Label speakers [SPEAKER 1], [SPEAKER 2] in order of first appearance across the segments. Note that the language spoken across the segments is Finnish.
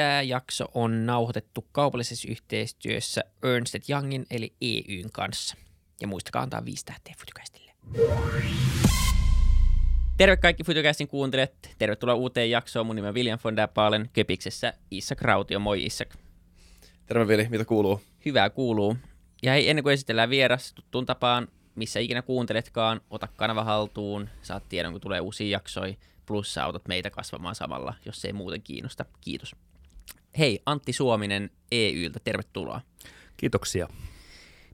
[SPEAKER 1] Tämä jakso on nauhoitettu kaupallisessa yhteistyössä Ernst Youngin eli EYn kanssa. Ja muistakaa antaa viisi tähteä Futucastille. Terve kaikki Futucastin kuuntelijat. Tervetuloa uuteen jaksoon. Mun nimi on William von der Paalen. Köpiksessä Isak Rautio. Moi Isak.
[SPEAKER 2] Terve Vili, mitä kuuluu?
[SPEAKER 1] Hyvää kuuluu. Ja hei, ennen kuin esitellään vieras tuttuun tapaan, missä ikinä kuunteletkaan, ota kanava haltuun, saat tiedon, kun tulee uusia jaksoja, plus sä autat meitä kasvamaan samalla, jos se ei muuten kiinnosta. Kiitos. Hei, Antti Suominen EYltä, tervetuloa.
[SPEAKER 3] Kiitoksia.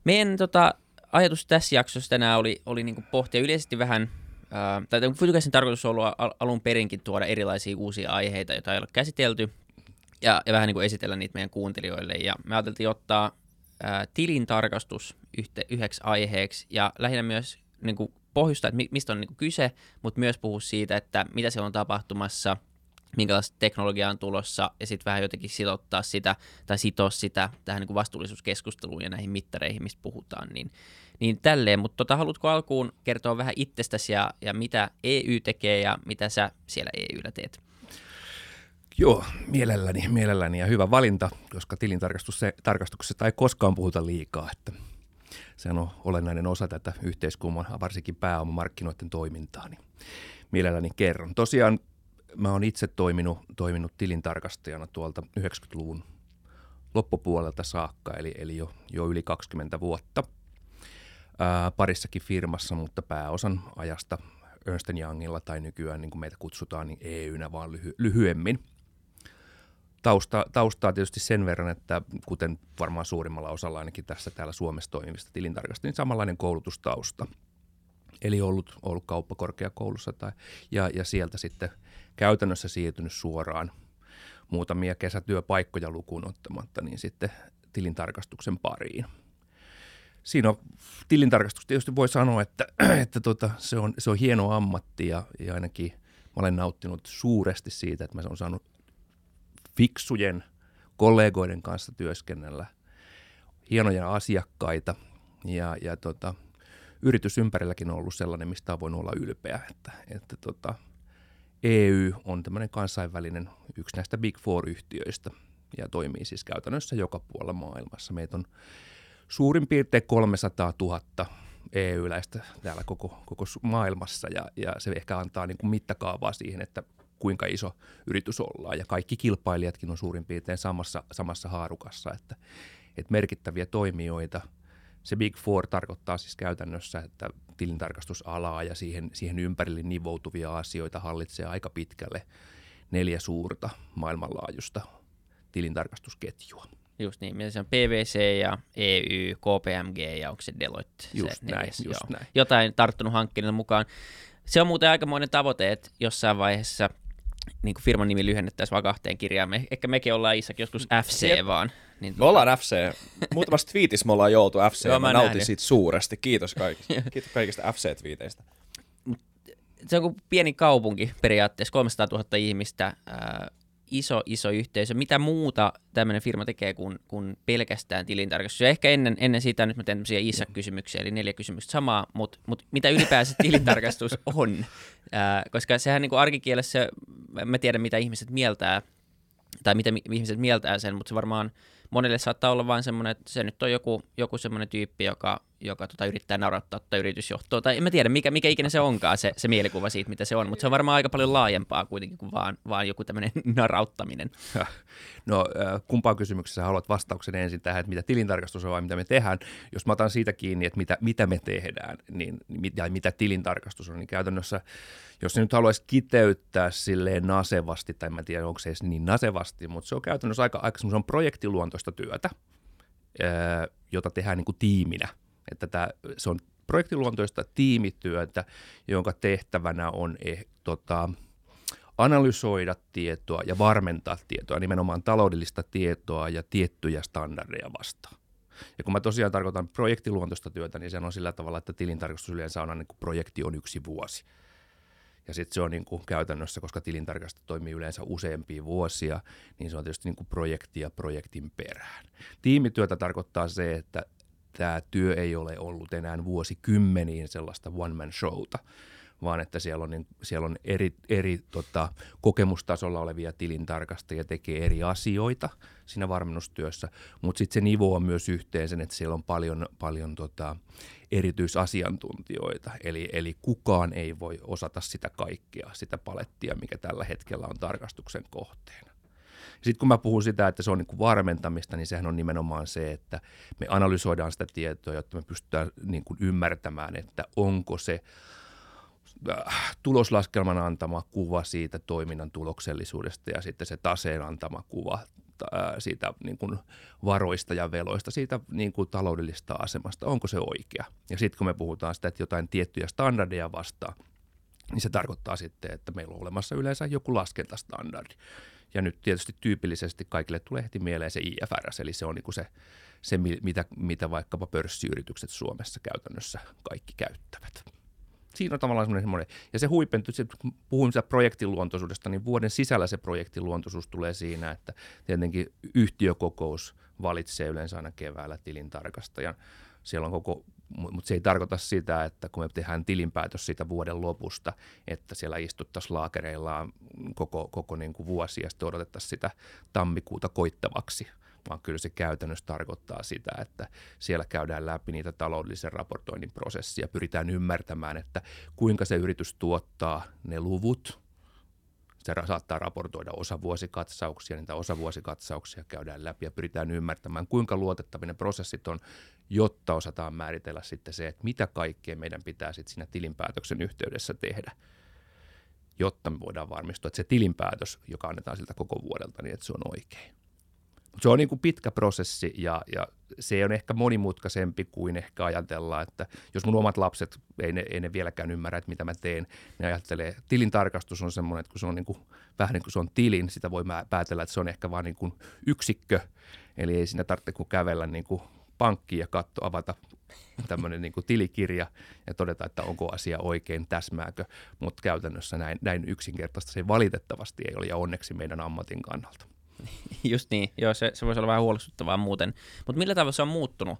[SPEAKER 1] Meidän tota, ajatus tässä jaksossa tänään oli, oli niin pohtia yleisesti vähän, ää, tai Futucastin tarkoitus on ollut al- alun perinkin tuoda erilaisia uusia aiheita, joita ei ole käsitelty, ja, ja vähän niin kuin esitellä niitä meidän kuuntelijoille. Ja me ajateltiin ottaa ää, tilintarkastus yhte, yhdeksi aiheeksi, ja lähinnä myös niin kuin pohjustaa, että mistä on niin kuin kyse, mutta myös puhua siitä, että mitä siellä on tapahtumassa – minkälaista teknologiaa on tulossa, ja sitten vähän jotenkin sitouttaa sitä, tai sitoa sitä tähän niin vastuullisuuskeskusteluun ja näihin mittareihin, mistä puhutaan, niin, niin tälleen. Mutta tota, haluatko alkuun kertoa vähän itsestäsi ja, ja mitä EU tekee ja mitä sä siellä EUllä teet?
[SPEAKER 3] Joo, mielelläni, mielelläni ja hyvä valinta, koska tilintarkastuksesta ei koskaan puhuta liikaa, että se on olennainen osa tätä yhteiskunnan, varsinkin pääomamarkkinoiden toimintaa, niin mielelläni kerron. Tosiaan mä oon itse toiminut, toiminut tilintarkastajana tuolta 90-luvun loppupuolelta saakka, eli, eli jo, jo yli 20 vuotta ää, parissakin firmassa, mutta pääosan ajasta Ernst Youngilla tai nykyään niin kuin meitä kutsutaan niin EYnä vaan lyhy- lyhyemmin. Tausta, taustaa tietysti sen verran, että kuten varmaan suurimmalla osalla ainakin tässä täällä Suomessa toimivista tilintarkastajista, niin samanlainen koulutustausta. Eli ollut, ollut kauppakorkeakoulussa tai, ja, ja sieltä sitten – käytännössä siirtynyt suoraan muutamia kesätyöpaikkoja lukuun ottamatta, niin sitten tilintarkastuksen pariin. Siinä on tilintarkastus tietysti voi sanoa, että, että tota, se, on, se on hieno ammatti ja, ja ainakin mä olen nauttinut suuresti siitä, että mä olen saanut fiksujen kollegoiden kanssa työskennellä, hienoja asiakkaita ja, ja tota, yritys ympärilläkin on ollut sellainen, mistä on voinut olla ylpeä, että, että tota, EU on tämmöinen kansainvälinen yksi näistä Big Four-yhtiöistä ja toimii siis käytännössä joka puolella maailmassa. Meitä on suurin piirtein 300 000 EU-läistä täällä koko, koko maailmassa ja, ja se ehkä antaa niin kuin mittakaavaa siihen, että kuinka iso yritys ollaan. Ja kaikki kilpailijatkin on suurin piirtein samassa, samassa haarukassa, että, että merkittäviä toimijoita. Se Big Four tarkoittaa siis käytännössä, että tilintarkastusalaa ja siihen, siihen ympärille nivoutuvia asioita hallitsee aika pitkälle neljä suurta maailmanlaajuista tilintarkastusketjua.
[SPEAKER 1] Just niin, se on PVC ja EU, KPMG ja onko se Deloitte?
[SPEAKER 3] Just
[SPEAKER 1] se
[SPEAKER 3] näin, neljäs, just
[SPEAKER 1] joo.
[SPEAKER 3] näin.
[SPEAKER 1] Jotain tarttunut hankkeiden mukaan. Se on muuten aikamoinen tavoite, että jossain vaiheessa niin kuin firman nimi lyhennettäisiin vaan kahteen kirjaan. Me, ehkä mekin ollaan Isak joskus FC Jep. vaan.
[SPEAKER 2] Niin me ollaan FC. Muutamassa tweetissä me ollaan joutu FC Joo, mä, mä nautin siitä suuresti. Kiitos, kaikista. Kiitos kaikista FC-twiiteistä.
[SPEAKER 1] Se on kuin pieni kaupunki periaatteessa, 300 000 ihmistä, äh, iso, iso yhteisö. Mitä muuta tämmöinen firma tekee kuin, kuin pelkästään tilintarkastus? Ja ehkä ennen, ennen sitä nyt mä teen tämmöisiä Isak-kysymyksiä, eli neljä kysymystä samaa, mutta mut mitä ylipäänsä tilintarkastus on? Äh, koska sehän niin kuin arkikielessä, mä tiedän mitä ihmiset mieltää, tai mitä ihmiset mieltää sen, mutta se varmaan – monelle saattaa olla vain semmoinen, että se nyt on joku, joku semmoinen tyyppi, joka, joka tota, yrittää naurattaa tai yritysjohtoa, tai en mä tiedä, mikä, mikä ikinä se onkaan, se, se mielikuva siitä, mitä se on, mutta se on varmaan aika paljon laajempaa kuitenkin kuin vaan, vaan joku tämmöinen narauttaminen.
[SPEAKER 3] No kumpaan kysymyksessä haluat vastauksen ensin tähän, että mitä tilintarkastus on vai mitä me tehdään. Jos mä otan siitä kiinni, että mitä, mitä me tehdään niin, ja mitä tilintarkastus on, niin käytännössä jos se nyt haluaisi kiteyttää silleen nasevasti, tai en tiedä onko se edes niin nasevasti, mutta se on käytännössä aika, aika semmoisen projektiluontoista työtä, jota tehdään niin kuin tiiminä. Että tämä, se on projektiluontoista tiimityötä, jonka tehtävänä on eh, tota, analysoida tietoa ja varmentaa tietoa, nimenomaan taloudellista tietoa ja tiettyjä standardeja vastaan. Ja kun mä tosiaan tarkoitan projektiluontoista työtä, niin se on sillä tavalla, että tilintarkastus yleensä on niin kuin projekti on yksi vuosi. Ja sitten se on niin kuin käytännössä, koska tilintarkastus toimii yleensä useampia vuosia, niin se on tietysti niin kuin projekti ja projektin perään. Tiimityötä tarkoittaa se, että tämä työ ei ole ollut enää vuosikymmeniin sellaista one-man showta, vaan että siellä on, niin, siellä on eri, eri tota, kokemustasolla olevia tilintarkastajia tekee eri asioita siinä varmennustyössä, mutta sitten se nivoaa myös yhteen sen, että siellä on paljon, paljon tota, erityisasiantuntijoita, eli, eli kukaan ei voi osata sitä kaikkea, sitä palettia, mikä tällä hetkellä on tarkastuksen kohteena. Sitten kun mä puhun sitä, että se on niin kuin varmentamista, niin sehän on nimenomaan se, että me analysoidaan sitä tietoa, jotta me pystytään niin kuin ymmärtämään, että onko se äh, tuloslaskelman antama kuva siitä toiminnan tuloksellisuudesta ja sitten se taseen antama kuva äh, siitä niin kuin varoista ja veloista, siitä niin kuin taloudellisesta asemasta, onko se oikea. Ja sitten kun me puhutaan sitä, että jotain tiettyjä standardeja vastaa, niin se tarkoittaa sitten, että meillä on olemassa yleensä joku laskentastandardi. Ja nyt tietysti tyypillisesti kaikille tulee heti mieleen se IFRS, eli se on niin se, se mitä, mitä vaikkapa pörssiyritykset Suomessa käytännössä kaikki käyttävät. Siinä on tavallaan semmoinen, semmoinen ja se huipentuu, kun puhuin sitä projektiluontoisuudesta, niin vuoden sisällä se projektiluontoisuus tulee siinä, että tietenkin yhtiökokous valitsee yleensä aina keväällä tilintarkastajan. Siellä on koko mutta se ei tarkoita sitä, että kun me tehdään tilinpäätös siitä vuoden lopusta, että siellä istuttaisiin laakereillaan koko, koko niin kuin vuosi ja sitten odotettaisiin sitä tammikuuta koittavaksi, vaan kyllä se käytännössä tarkoittaa sitä, että siellä käydään läpi niitä taloudellisen raportoinnin prosessia, pyritään ymmärtämään, että kuinka se yritys tuottaa ne luvut – se saattaa raportoida osavuosikatsauksia, niitä osavuosikatsauksia käydään läpi ja pyritään ymmärtämään, kuinka luotettavia ne prosessit on, jotta osataan määritellä sitten se, että mitä kaikkea meidän pitää sitten siinä tilinpäätöksen yhteydessä tehdä, jotta me voidaan varmistua, että se tilinpäätös, joka annetaan siltä koko vuodelta, niin että se on oikein. Se on niin kuin pitkä prosessi ja, ja se on ehkä monimutkaisempi kuin ehkä ajatellaan, että jos mun omat lapset, ei ne, ei ne vieläkään ymmärrä, että mitä mä teen, ne ajattelee, tilintarkastus on semmoinen, että kun se on niin kuin, vähän niin kuin se on tilin, sitä voi päätellä, että se on ehkä vain niin kuin yksikkö, eli ei siinä tarvitse kuin kävellä niin kuin pankkiin ja katso, avata tämmöinen niin tilikirja ja todeta, että onko asia oikein, täsmääkö, mutta käytännössä näin, näin yksinkertaista se valitettavasti ei ole ja onneksi meidän ammatin kannalta.
[SPEAKER 1] Just niin, joo, se, se voisi olla vähän huolestuttavaa muuten. Mutta millä tavalla se on muuttunut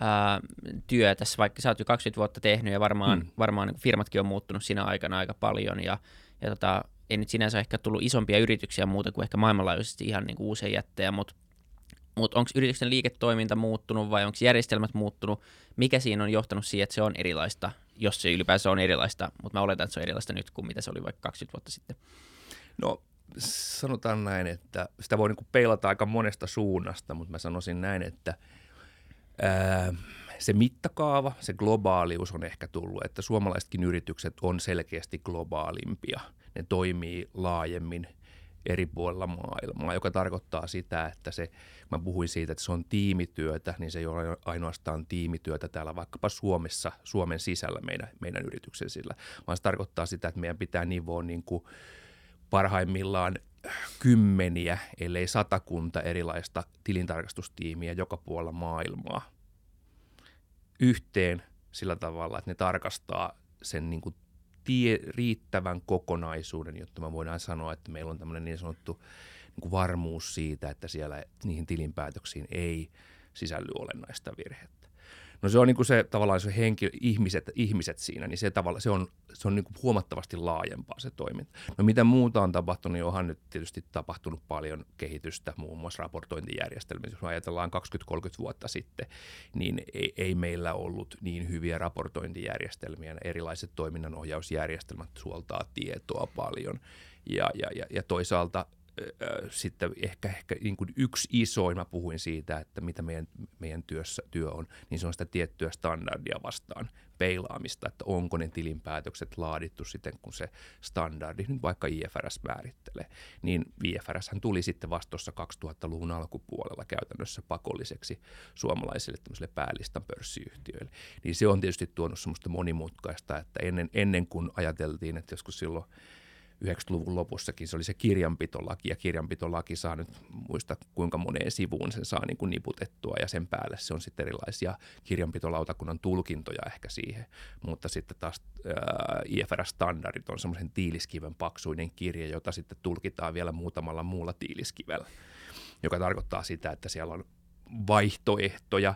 [SPEAKER 1] ää, työ tässä, vaikka sä oot jo 20 vuotta tehnyt ja varmaan, hmm. varmaan niin firmatkin on muuttunut siinä aikana aika paljon ja, ja tota, ei nyt sinänsä ehkä tullut isompia yrityksiä muuta kuin ehkä maailmanlaajuisesti ihan niin uusia jättejä, mutta mutta onko yrityksen liiketoiminta muuttunut vai onko järjestelmät muuttunut? Mikä siinä on johtanut siihen, että se on erilaista, jos se ylipäänsä on erilaista, mutta mä oletan, että se on erilaista nyt kuin mitä se oli vaikka 20 vuotta sitten.
[SPEAKER 3] No sanotaan näin, että sitä voi niin peilata aika monesta suunnasta, mutta mä sanoisin näin, että ää, se mittakaava, se globaalius on ehkä tullut, että suomalaisetkin yritykset on selkeästi globaalimpia. Ne toimii laajemmin eri puolilla maailmaa, joka tarkoittaa sitä, että se, mä puhuin siitä, että se on tiimityötä, niin se ei ole ainoastaan tiimityötä täällä vaikkapa Suomessa, Suomen sisällä meidän, meidän yrityksen sillä, vaan se tarkoittaa sitä, että meidän pitää nivoa niin kuin parhaimmillaan kymmeniä, ellei satakunta erilaista tilintarkastustiimiä joka puolella maailmaa yhteen sillä tavalla, että ne tarkastaa sen niin kuin tie, riittävän kokonaisuuden, jotta me voidaan sanoa, että meillä on tämmöinen niin sanottu niin kuin varmuus siitä, että siellä niihin tilinpäätöksiin ei sisälly olennaista virhettä. No se on niin kuin se tavallaan se henki, ihmiset, ihmiset siinä, niin se, tavalla, se on, se on niin kuin huomattavasti laajempaa se toiminta. No mitä muuta on tapahtunut, niin onhan nyt tietysti tapahtunut paljon kehitystä, muun muassa raportointijärjestelmissä. Jos me ajatellaan 20-30 vuotta sitten, niin ei, ei meillä ollut niin hyviä raportointijärjestelmiä. Erilaiset toiminnanohjausjärjestelmät suoltaa tietoa paljon. Ja, ja, ja, ja toisaalta sitten ehkä, ehkä niin kuin yksi isoin, mä puhuin siitä, että mitä meidän, meidän työssä, työ on, niin se on sitä tiettyä standardia vastaan peilaamista, että onko ne tilinpäätökset laadittu siten, kun se standardi nyt vaikka IFRS määrittelee. Niin IFRS tuli sitten vastossa 2000-luvun alkupuolella käytännössä pakolliseksi suomalaisille tämmöisille päälistan pörssiyhtiöille. Niin se on tietysti tuonut semmoista monimutkaista, että ennen, ennen kuin ajateltiin, että joskus silloin 90-luvun lopussakin se oli se kirjanpitolaki, ja kirjanpitolaki saa nyt muista kuinka moneen sivuun sen saa niin kuin niputettua, ja sen päälle se on sitten erilaisia kirjanpitolautakunnan tulkintoja ehkä siihen, mutta sitten taas äh, IFRS-standardit on semmoisen tiiliskiven paksuinen kirja, jota sitten tulkitaan vielä muutamalla muulla tiiliskivellä, joka tarkoittaa sitä, että siellä on vaihtoehtoja,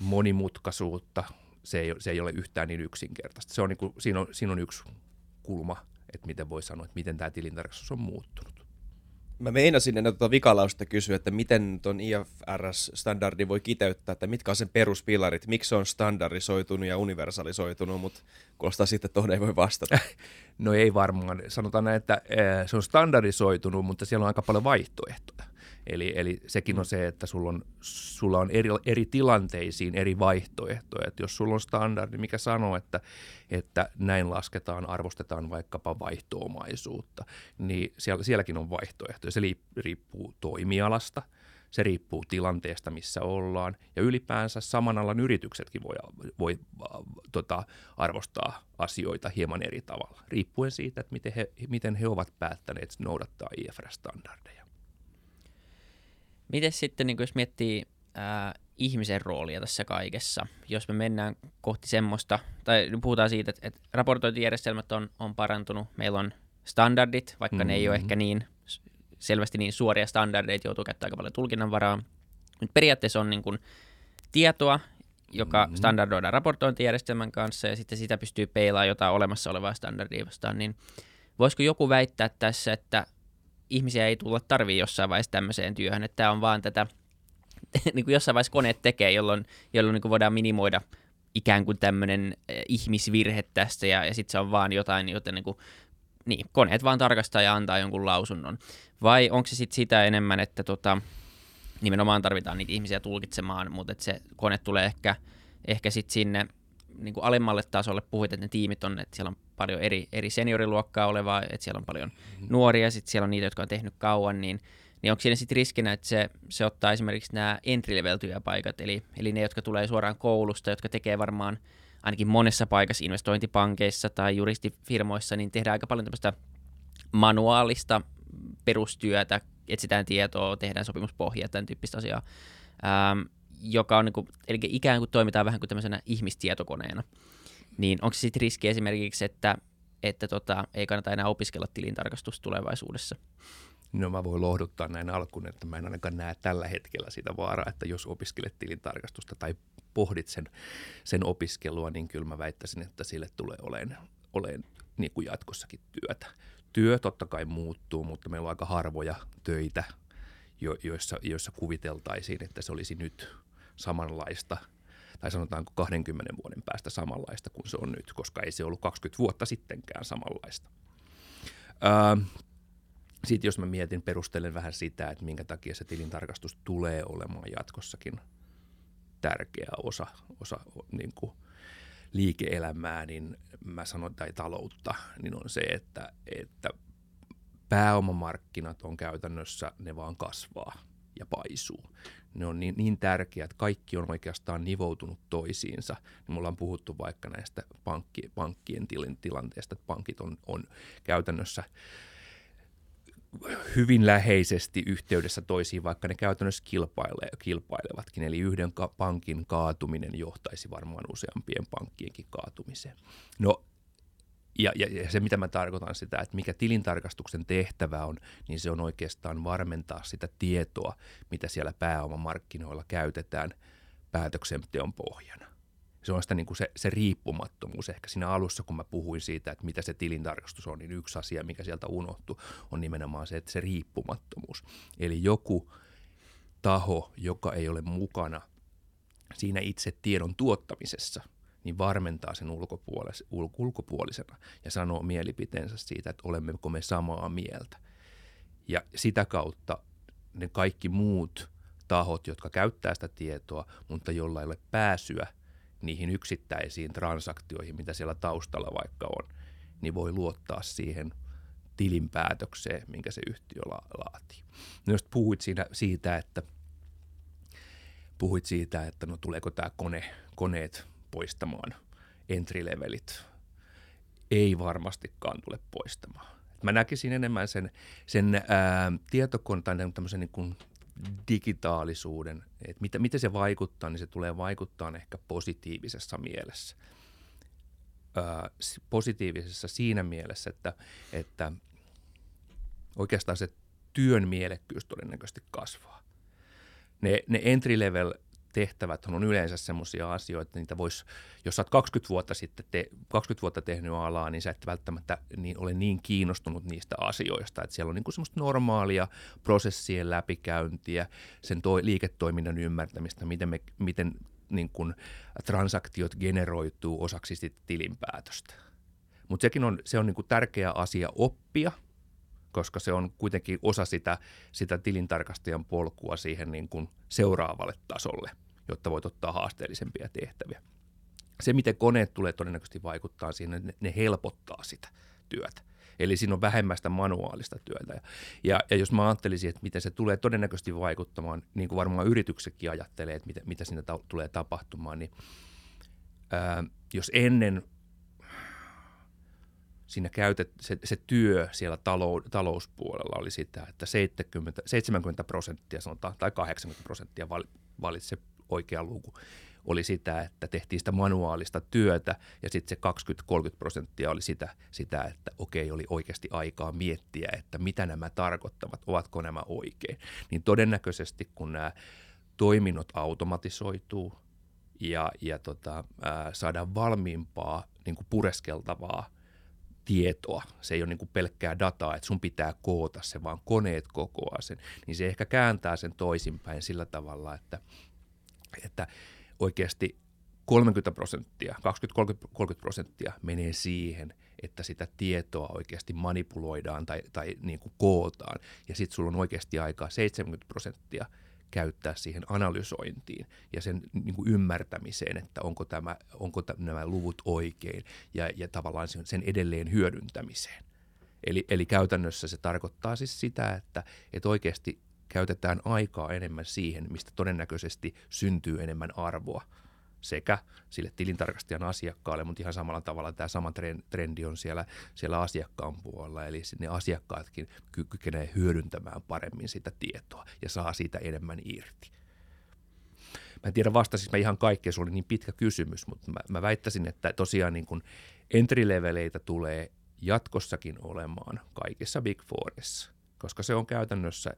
[SPEAKER 3] monimutkaisuutta, se ei, se ei ole yhtään niin yksinkertaista. Se on niin kuin, siinä, on, siinä on yksi kulma, että miten voi sanoa, että miten tämä tilintarkastus on muuttunut.
[SPEAKER 2] Mä meinasin ennen tuota vikalausta kysyä, että miten tuon IFRS-standardi voi kiteyttää, että mitkä on sen peruspilarit, miksi se on standardisoitunut ja universalisoitunut, mutta kuulostaa sitten, että ei voi vastata.
[SPEAKER 3] No ei varmaan. Sanotaan näin, että eh, se on standardisoitunut, mutta siellä on aika paljon vaihtoehtoja. Eli, eli sekin on mm. se, että sulla on, sulla on eri, eri tilanteisiin eri vaihtoehtoja. Et jos sulla on standardi, mikä sanoo, että, että näin lasketaan, arvostetaan vaikkapa vaihtoomaisuutta, niin siellä, sielläkin on vaihtoehtoja. Se riippuu toimialasta, se riippuu tilanteesta, missä ollaan. Ja ylipäänsä saman alan yrityksetkin voi, voi tota, arvostaa asioita hieman eri tavalla, riippuen siitä, että miten he, miten he ovat päättäneet noudattaa IFRS-standardeja.
[SPEAKER 1] Miten sitten, niin jos miettii ää, ihmisen roolia tässä kaikessa, jos me mennään kohti semmoista, tai puhutaan siitä, että, että raportointijärjestelmät on, on parantunut, meillä on standardit, vaikka mm-hmm. ne ei ole mm-hmm. ehkä niin selvästi niin suoria standardeja, joutuu käyttämään aika paljon tulkinnanvaraa. Nyt periaatteessa on niin kuin tietoa, joka mm-hmm. standardoidaan raportointijärjestelmän kanssa, ja sitten sitä pystyy peilaamaan jotain olemassa olevaa standardia vastaan, niin voisiko joku väittää tässä, että ihmisiä ei tulla tarvii jossain vaiheessa tämmöiseen työhön, että tämä on vaan tätä, niin kuin jossain vaiheessa koneet tekee, jolloin, jolloin niin kuin voidaan minimoida ikään kuin tämmöinen eh, ihmisvirhe tästä, ja, ja sitten se on vaan jotain, joten niin kuin, niin, koneet vaan tarkastaa ja antaa jonkun lausunnon. Vai onko se sitten sitä enemmän, että tota, nimenomaan tarvitaan niitä ihmisiä tulkitsemaan, mutta että se kone tulee ehkä, ehkä sitten sinne niin kuin alemmalle tasolle puhuit, että ne tiimit on, että siellä on paljon eri, eri senioriluokkaa olevaa, että siellä on paljon mm-hmm. nuoria, sitten siellä on niitä, jotka on tehnyt kauan, niin, niin onko siinä sitten riskinä, että se, se ottaa esimerkiksi nämä entry-level-työpaikat, eli, eli ne, jotka tulee suoraan koulusta, jotka tekee varmaan ainakin monessa paikassa investointipankeissa tai juristifirmoissa, niin tehdään aika paljon tämmöistä manuaalista perustyötä, etsitään tietoa, tehdään sopimuspohjaa, tämän tyyppistä asiaa. Ähm, joka on niin kuin, eli ikään kuin toimitaan vähän kuin tämmöisenä ihmistietokoneena, niin onko sitten riski esimerkiksi, että, että tota, ei kannata enää opiskella tilintarkastusta tulevaisuudessa?
[SPEAKER 3] No mä voin lohduttaa näin alkuun, että mä en ainakaan näe tällä hetkellä sitä vaaraa, että jos opiskelet tilintarkastusta tai pohdit sen, sen opiskelua, niin kyllä mä väittäisin, että sille tulee olemaan, olemaan niin kuin jatkossakin työtä. Työ totta kai muuttuu, mutta meillä on aika harvoja töitä, jo, joissa, joissa kuviteltaisiin, että se olisi nyt samanlaista tai sanotaanko 20 vuoden päästä samanlaista kuin se on nyt, koska ei se ollut 20 vuotta sittenkään samanlaista. Öö, sitten jos mä mietin, perustelen vähän sitä, että minkä takia se tilintarkastus tulee olemaan jatkossakin tärkeä osa, osa niin kuin liike-elämää, niin mä sanon, tai taloutta, niin on se, että, että pääomamarkkinat on käytännössä, ne vaan kasvaa ja paisuu ne on niin, niin tärkeät, kaikki on oikeastaan nivoutunut toisiinsa. Niin me ollaan puhuttu vaikka näistä pankki, pankkien tilanteesta, että pankit on, on käytännössä hyvin läheisesti yhteydessä toisiin, vaikka ne käytännössä kilpaile, kilpailevatkin. Eli yhden ka- pankin kaatuminen johtaisi varmaan useampien pankkienkin kaatumiseen. No ja, ja, ja se, mitä mä tarkoitan sitä, että mikä tilintarkastuksen tehtävä on, niin se on oikeastaan varmentaa sitä tietoa, mitä siellä pääomamarkkinoilla käytetään päätöksenteon pohjana. Se on sitä niin kuin se, se riippumattomuus. Ehkä siinä alussa, kun mä puhuin siitä, että mitä se tilintarkastus on, niin yksi asia, mikä sieltä unohtui, on nimenomaan se, että se riippumattomuus. Eli joku taho, joka ei ole mukana siinä itse tiedon tuottamisessa – niin varmentaa sen ulkopuolis- ul- ulkopuolisena ja sanoo mielipiteensä siitä, että olemmeko me samaa mieltä. Ja sitä kautta ne kaikki muut tahot, jotka käyttää sitä tietoa, mutta jolla ei ole pääsyä niihin yksittäisiin transaktioihin, mitä siellä taustalla vaikka on, niin voi luottaa siihen tilinpäätökseen, minkä se yhtiö la- laatii. No jos puhuit siinä, siitä, että puhuit siitä, että no tuleeko tämä kone, koneet poistamaan entry-levelit. Ei varmastikaan tule poistamaan. Mä näkisin enemmän sen, sen ää, tietokoneen tämmöisen niin kuin digitaalisuuden, että mitä, miten se vaikuttaa, niin se tulee vaikuttaa ehkä positiivisessa mielessä. Ää, positiivisessa siinä mielessä, että, että oikeastaan se työn mielekkyys todennäköisesti kasvaa. Ne, ne entry-level tehtävät on yleensä semmoisia asioita, että niitä voisi, jos sä oot 20 vuotta sitten te, 20 vuotta tehnyt alaa, niin sä et välttämättä niin, ole niin kiinnostunut niistä asioista, että siellä on niin semmoista normaalia prosessien läpikäyntiä, sen toi, liiketoiminnan ymmärtämistä, miten, me, miten niin kuin transaktiot generoituu osaksi sitten tilinpäätöstä. Mutta sekin on, se on niin tärkeä asia oppia, koska se on kuitenkin osa sitä, sitä tilintarkastajan polkua siihen niin kuin seuraavalle tasolle, jotta voit ottaa haasteellisempia tehtäviä. Se, miten koneet tulee todennäköisesti vaikuttaa siihen, ne, ne helpottaa sitä työtä. Eli siinä on vähemmästä manuaalista työtä. Ja, ja, ja jos mä ajattelisin, että miten se tulee todennäköisesti vaikuttamaan, niin kuin varmaan yrityksetkin ajattelee, että mitä, mitä siinä ta- tulee tapahtumaan, niin ää, jos ennen siinä käytet, se, se työ siellä talou, talouspuolella oli sitä, että 70, 70 prosenttia sanotaan, tai 80 prosenttia valitsi se oikea luku, oli sitä, että tehtiin sitä manuaalista työtä ja sitten se 20-30 prosenttia oli sitä, sitä, että okei, oli oikeasti aikaa miettiä, että mitä nämä tarkoittavat, ovatko nämä oikein. Niin todennäköisesti kun nämä toiminnot automatisoituu ja, ja tota, ää, saadaan valmiimpaa niin kuin pureskeltavaa tietoa. Se ei ole niin pelkkää dataa, että sun pitää koota se, vaan koneet kokoaa sen. Niin se ehkä kääntää sen toisinpäin sillä tavalla, että, että oikeasti 30 prosenttia, 20-30 prosenttia menee siihen, että sitä tietoa oikeasti manipuloidaan tai, tai niin kuin kootaan. Ja sitten sulla on oikeasti aikaa 70 prosenttia – käyttää siihen analysointiin ja sen niin kuin ymmärtämiseen, että onko, tämä, onko nämä luvut oikein ja, ja tavallaan sen edelleen hyödyntämiseen. Eli, eli käytännössä se tarkoittaa siis sitä, että, että oikeasti käytetään aikaa enemmän siihen, mistä todennäköisesti syntyy enemmän arvoa – sekä sille tilintarkastajan asiakkaalle, mutta ihan samalla tavalla tämä sama trendi on siellä, siellä asiakkaan puolella, eli ne asiakkaatkin kykenevät hyödyntämään paremmin sitä tietoa ja saa siitä enemmän irti. Mä en tiedä vastasinko mä ihan kaikkea, se oli niin pitkä kysymys, mutta mä, mä väittäisin, että tosiaan niin kuin entry-leveleitä tulee jatkossakin olemaan kaikissa Big Fourissa, koska se on käytännössä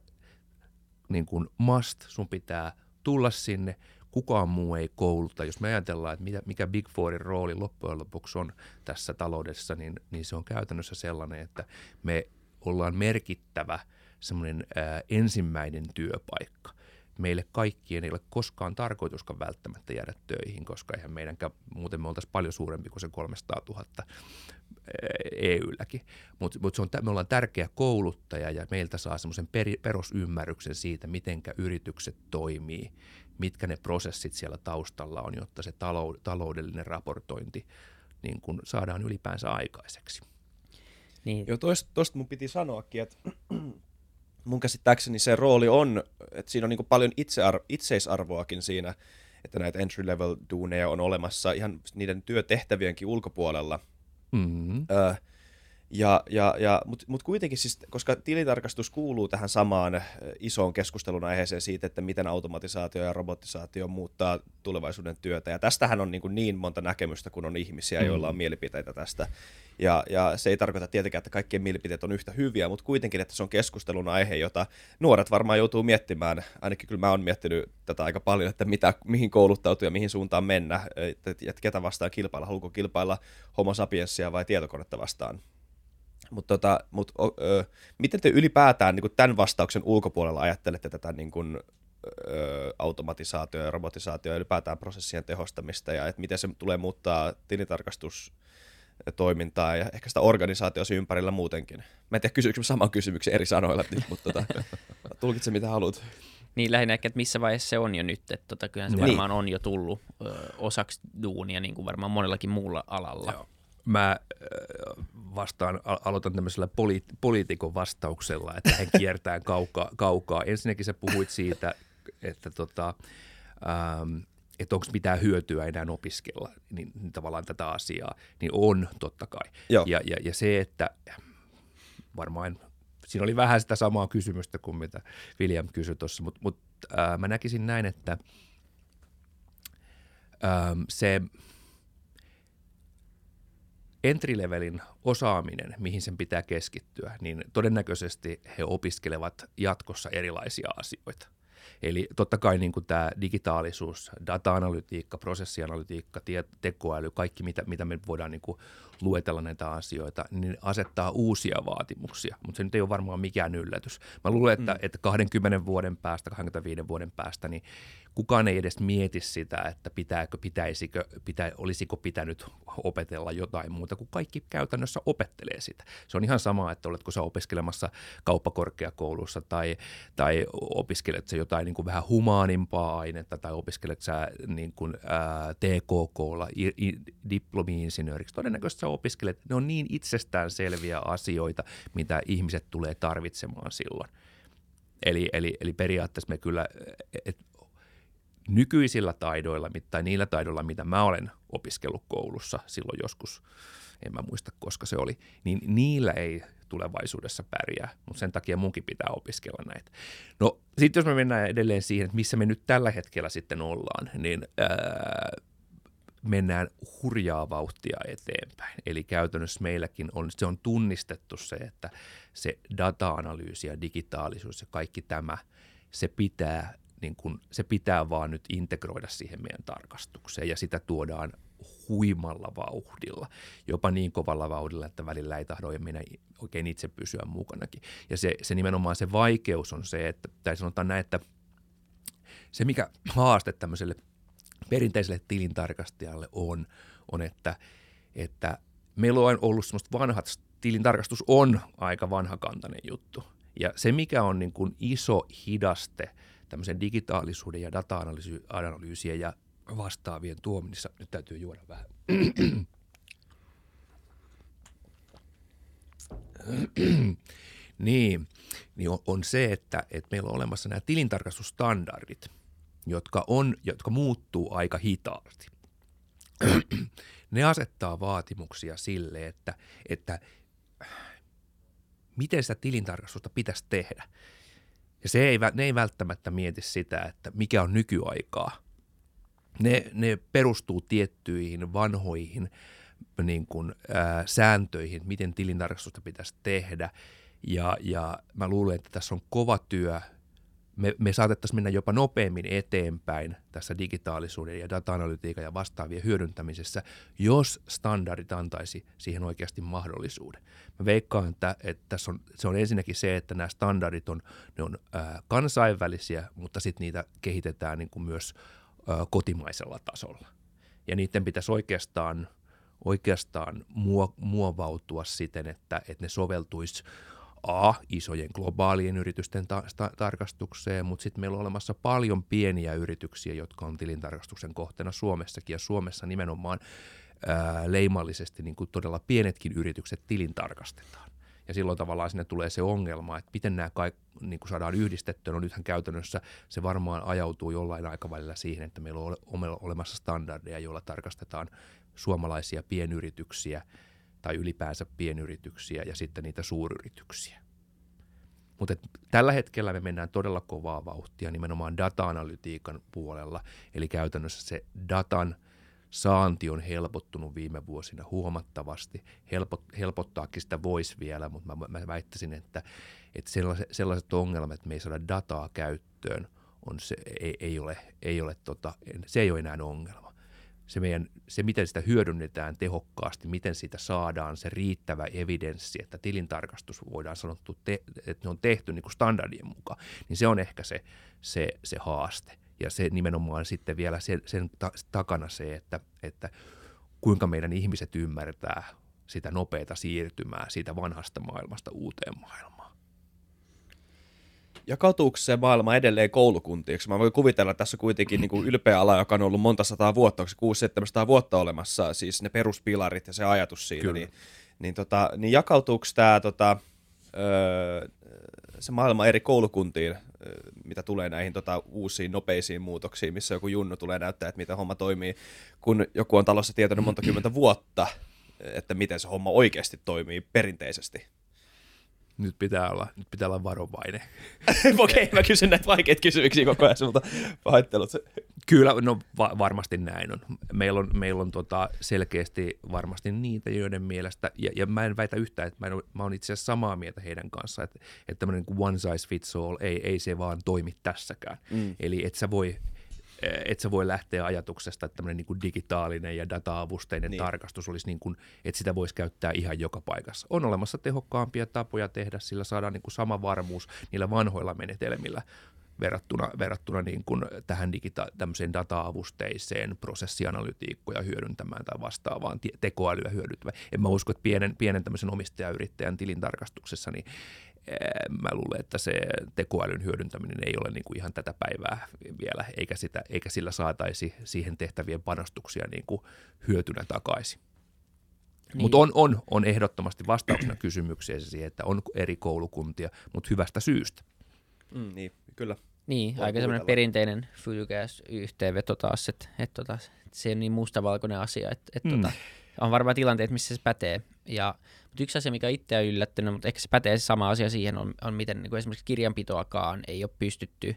[SPEAKER 3] niin kuin must, sun pitää tulla sinne, kukaan muu ei kouluta. Jos me ajatellaan, että mikä Big Fourin rooli loppujen lopuksi on tässä taloudessa, niin, niin se on käytännössä sellainen, että me ollaan merkittävä semmoinen ensimmäinen työpaikka. Meille kaikkien ei ole koskaan tarkoituskaan välttämättä jäädä töihin, koska eihän meidänkään, muuten me oltaisiin paljon suurempi kuin se 300 000 EU-läkin. Mutta mut me ollaan tärkeä kouluttaja ja meiltä saa semmoisen perusymmärryksen siitä, miten yritykset toimii mitkä ne prosessit siellä taustalla on, jotta se taloudellinen raportointi niin kun saadaan ylipäänsä aikaiseksi.
[SPEAKER 2] Niin. Joo, tuosta mun piti sanoakin, että mun käsittääkseni se rooli on, että siinä on niin paljon itsear- itseisarvoakin siinä, että näitä entry-level duuneja on olemassa ihan niiden työtehtävienkin ulkopuolella. Mm-hmm. Öö, ja, ja, ja, Mutta mut kuitenkin siis, koska tilitarkastus kuuluu tähän samaan eh, isoon keskustelun aiheeseen siitä, että miten automatisaatio ja robotisaatio muuttaa tulevaisuuden työtä. Ja tästähän on niin, kuin niin monta näkemystä, kun on ihmisiä, mm. joilla on mielipiteitä tästä. Ja, ja se ei tarkoita tietenkään, että kaikkien mielipiteet on yhtä hyviä, mutta kuitenkin, että se on keskustelun aihe, jota nuoret varmaan joutuu miettimään. Ainakin kyllä mä oon miettinyt tätä aika paljon, että mitä, mihin kouluttautua ja mihin suuntaan mennä, että, että ketä vastaan kilpailla, haluatko kilpailla homo sapiensia vai tietokonetta vastaan. Mutta tota, mut, ö, miten te ylipäätään niin tämän vastauksen ulkopuolella ajattelette tätä niin kuin, ö, automatisaatio ja robotisaatio ja ylipäätään prosessien tehostamista ja että miten se tulee muuttaa tilitarkastus toimintaa ja ehkä sitä organisaatiossa ympärillä muutenkin. Mä en tiedä, kysyykö saman kysymyksen eri sanoilla nyt, mutta tota, tulkitse mitä haluat.
[SPEAKER 1] Niin lähinnä ehkä, että missä vaiheessa se on jo nyt, että tota, kyllähän se niin. varmaan on jo tullut ö, osaksi duunia, niin kuin varmaan monellakin muulla alalla. Joo
[SPEAKER 3] mä vastaan, aloitan tämmöisellä poli- poliitikon vastauksella, että hän kiertää kaukaa. kaukaa. Ensinnäkin sä puhuit siitä, että tota, ähm, että onko mitään hyötyä enää opiskella niin, niin tavallaan tätä asiaa, niin on totta kai. Joo. Ja, ja, ja se, että varmaan siinä oli vähän sitä samaa kysymystä kuin mitä William kysyi tuossa, mutta mut, äh, mä näkisin näin, että ähm, se – entry-levelin osaaminen, mihin sen pitää keskittyä, niin todennäköisesti he opiskelevat jatkossa erilaisia asioita. Eli totta kai niin kuin tämä digitaalisuus, data-analytiikka, prosessianalytiikka, tekoäly, kaikki mitä, mitä me voidaan niin kuin luetella näitä asioita, niin asettaa uusia vaatimuksia, mutta se nyt ei ole varmaan mikään yllätys. Mä luulen, että, mm. että 20 vuoden päästä, 25 vuoden päästä, niin kukaan ei edes mieti sitä, että pitääkö, pitäisikö, pitä, olisiko pitänyt opetella jotain muuta, kun kaikki käytännössä opettelee sitä. Se on ihan sama, että oletko sä opiskelemassa kauppakorkeakoulussa tai, tai opiskelet sä jotain niin kuin vähän humaanimpaa ainetta tai opiskelet sä niin kuin, ää, TKKlla diplomi-insinööriksi. Todennäköisesti sä opiskelet, ne on niin itsestään selviä asioita, mitä ihmiset tulee tarvitsemaan silloin. Eli, eli, eli periaatteessa me kyllä, et, nykyisillä taidoilla tai niillä taidoilla, mitä mä olen opiskellut koulussa silloin joskus, en mä muista koska se oli, niin niillä ei tulevaisuudessa pärjää, mutta sen takia munkin pitää opiskella näitä. No sitten jos me mennään edelleen siihen, että missä me nyt tällä hetkellä sitten ollaan, niin ää, mennään hurjaa vauhtia eteenpäin. Eli käytännössä meilläkin on, se on tunnistettu se, että se data-analyysi ja digitaalisuus ja kaikki tämä, se pitää niin kun, se pitää vaan nyt integroida siihen meidän tarkastukseen ja sitä tuodaan huimalla vauhdilla, jopa niin kovalla vauhdilla, että välillä ei tahdo minä oikein itse pysyä mukanakin. Ja se, se nimenomaan se vaikeus on se, että, tai sanotaan näin, että se mikä haaste tämmöiselle perinteiselle tilintarkastajalle on, on että, että meillä on ollut semmoista vanhat, tilintarkastus on aika vanhakantainen juttu. Ja se, mikä on niin kuin iso hidaste – tämmöisen digitaalisuuden ja data-analyysien ja vastaavien tuominnissa. Nyt täytyy juoda vähän. niin, niin on, on se, että, että meillä on olemassa nämä tilintarkastustandardit, jotka, on, jotka muuttuu aika hitaasti. ne asettaa vaatimuksia sille, että, että miten sitä tilintarkastusta pitäisi tehdä. Ja se ei, ne ei välttämättä mieti sitä, että mikä on nykyaikaa. Ne, ne perustuu tiettyihin vanhoihin niin kuin, ää, sääntöihin, miten tilintarkastusta pitäisi tehdä. Ja, ja mä luulen, että tässä on kova työ me, me saatettaisiin mennä jopa nopeammin eteenpäin tässä digitaalisuuden ja data-analytiikan ja vastaavien hyödyntämisessä, jos standardit antaisi siihen oikeasti mahdollisuuden. Mä veikkaan, että, että tässä on, se on ensinnäkin se, että nämä standardit on, ne on ää, kansainvälisiä, mutta sitten niitä kehitetään niin kuin myös ää, kotimaisella tasolla. Ja niiden pitäisi oikeastaan, oikeastaan muovautua siten, että, että ne soveltuisi A, isojen globaalien yritysten ta- ta- tarkastukseen, mutta sitten meillä on olemassa paljon pieniä yrityksiä, jotka on tilintarkastuksen kohteena Suomessakin, ja Suomessa nimenomaan ää, leimallisesti niin todella pienetkin yritykset tilintarkastetaan. Ja silloin tavallaan sinne tulee se ongelma, että miten nämä kaikki niin kuin saadaan yhdistettyä. No nythän käytännössä se varmaan ajautuu jollain aikavälillä siihen, että meillä on olemassa standardeja, joilla tarkastetaan suomalaisia pienyrityksiä – tai ylipäänsä pienyrityksiä ja sitten niitä suuryrityksiä. Mutta tällä hetkellä me mennään todella kovaa vauhtia nimenomaan data-analytiikan puolella, eli käytännössä se datan saanti on helpottunut viime vuosina huomattavasti. Helpot, helpottaakin sitä voisi vielä, mutta mä, mä väittäisin, että, että sellaiset, sellaiset ongelmat, että me ei saada dataa käyttöön, on se, ei, ei ole, ei ole tota, se ei ole enää ongelma se, meidän, se, miten sitä hyödynnetään tehokkaasti, miten siitä saadaan se riittävä evidenssi, että tilintarkastus voidaan sanoa, että ne on tehty niin kuin standardien mukaan, niin se on ehkä se, se, se haaste. Ja se nimenomaan sitten vielä sen, sen ta, takana se, että, että kuinka meidän ihmiset ymmärtää sitä nopeata siirtymää siitä vanhasta maailmasta uuteen maailmaan
[SPEAKER 2] jakautuuko se maailma edelleen koulukuntiin? Mä voin kuvitella, että tässä kuitenkin niin kuin ylpeä ala, joka on ollut monta sataa vuotta, onko se 600-700 vuotta olemassa, siis ne peruspilarit ja se ajatus siitä, Kyllä. niin, niin, tota, niin jakautuuko tämä tota, öö, se maailma eri koulukuntiin, mitä tulee näihin tota, uusiin nopeisiin muutoksiin, missä joku junnu tulee näyttää, että miten homma toimii, kun joku on talossa tietänyt monta kymmentä vuotta, että miten se homma oikeasti toimii perinteisesti?
[SPEAKER 3] Nyt pitää olla, nyt pitää olla varovainen.
[SPEAKER 2] Okei, okay, mä kysyn näitä vaikeita kysymyksiä koko ajan sulta. Pahoittelut.
[SPEAKER 3] Kyllä, no va- varmasti näin on. Meillä on, meillä on tota selkeästi varmasti niitä, joiden mielestä, ja, ja mä en väitä yhtään, että mä, en, mä oon itse asiassa samaa mieltä heidän kanssaan, että, että tämmöinen one size fits all, ei, ei se vaan toimi tässäkään. Mm. Eli et sä voi et sä voi lähteä ajatuksesta, että tämmöinen niin digitaalinen ja data-avusteinen niin. tarkastus olisi niin kuin, että sitä voisi käyttää ihan joka paikassa. On olemassa tehokkaampia tapoja tehdä, sillä saadaan niin kuin sama varmuus niillä vanhoilla menetelmillä verrattuna, verrattuna niin kuin tähän digita- data-avusteiseen prosessianalytiikkoja hyödyntämään tai vastaavaan tekoälyä hyödyntämään. En mä usko, että pienen, pienen tämmöisen omistajayrittäjän tilintarkastuksessa niin mä luulen, että se tekoälyn hyödyntäminen ei ole niin kuin ihan tätä päivää vielä, eikä, sitä, eikä sillä saataisi siihen tehtävien panostuksia niin kuin hyötynä takaisin. Niin. Mutta on, on, on ehdottomasti vastauksena kysymykseen siihen, että on eri koulukuntia, mutta hyvästä syystä.
[SPEAKER 2] Mm, niin, kyllä.
[SPEAKER 1] Niin, Voi aika semmoinen perinteinen fylykäs yhteenveto taas, että, että, että, että se on niin mustavalkoinen asia, että, että mm. tota, on varmaan tilanteet, missä se pätee. Ja, mutta yksi asia, mikä itse on yllättynyt, mutta ehkä se pätee se sama asia siihen, on, on miten niin kuin esimerkiksi kirjanpitoakaan ei ole pystytty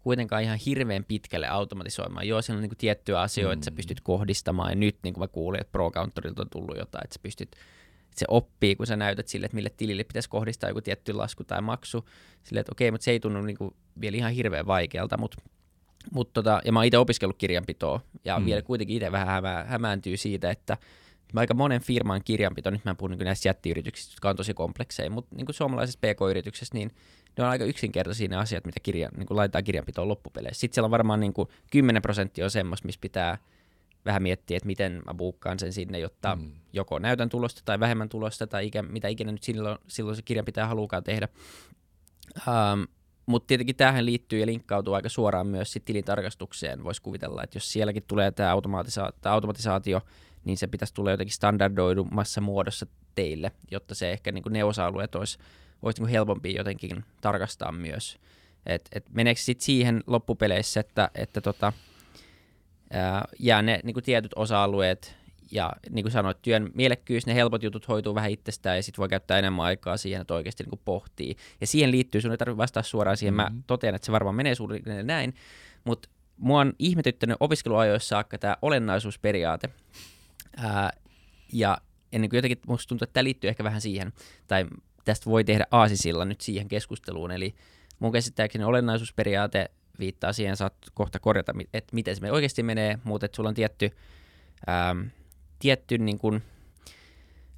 [SPEAKER 1] kuitenkaan ihan hirveän pitkälle automatisoimaan. Joo, siellä on niin tiettyjä asioita, mm. että sä pystyt kohdistamaan, ja nyt niin kuin mä kuulin, että Pro Countorilta on tullut jotain, että sä pystyt että se oppii, kun sä näytät sille, että mille tilille pitäisi kohdistaa joku tietty lasku tai maksu. Sille, että okei, mutta se ei tunnu niin kuin vielä ihan hirveän vaikealta, mutta Mut tota, ja mä oon itse opiskellut kirjanpitoa, ja mm. vielä kuitenkin itse vähän hämää, hämääntyy siitä, että aika monen firman kirjanpito, nyt mä puhun niin näistä jättiyrityksistä, jotka on tosi komplekseja, mutta niin suomalaisessa pk-yrityksessä, niin ne on aika yksinkertaisia ne asiat, mitä kirja, niin kuin laitetaan kirjanpitoon loppupeleissä. Sitten siellä on varmaan niin kuin 10 prosenttia on semmoista, missä pitää vähän miettiä, että miten mä buukkaan sen sinne, jotta mm. joko näytän tulosta tai vähemmän tulosta tai ikä, mitä ikinä nyt silloin, silloin se kirjanpitäjä haluukaan tehdä. Um, mutta tietenkin tähän liittyy ja linkkautuu aika suoraan myös sit tilintarkastukseen. Voisi kuvitella, että jos sielläkin tulee tämä automatisaatio, niin se pitäisi tulla jotenkin standardoidumassa muodossa teille, jotta se ehkä niin ne osa-alueet olisi, olisi niin helpompi jotenkin tarkastaa myös. Et, et meneekö sitten siihen loppupeleissä, että, että tota, ää, jää ne niin tietyt osa-alueet ja niin kuin sanoit, työn mielekkyys, ne helpot jutut hoituu vähän itsestään ja sitten voi käyttää enemmän aikaa siihen, että oikeasti niin pohtii. Ja siihen liittyy, sun ei tarvitse vastata suoraan siihen, mm-hmm. mä totean, että se varmaan menee suunnilleen näin, mutta mua on ihmetyttänyt opiskeluajoissa saakka tämä olennaisuusperiaate. Ää, ja ennen kuin jotenkin musta tuntuu, että tämä liittyy ehkä vähän siihen, tai tästä voi tehdä aasisilla nyt siihen keskusteluun, eli mun käsittääkseni olennaisuusperiaate viittaa siihen, saat kohta korjata, että miten se oikeasti menee, mutta että sulla on tietty ähm, tietty niin kuin,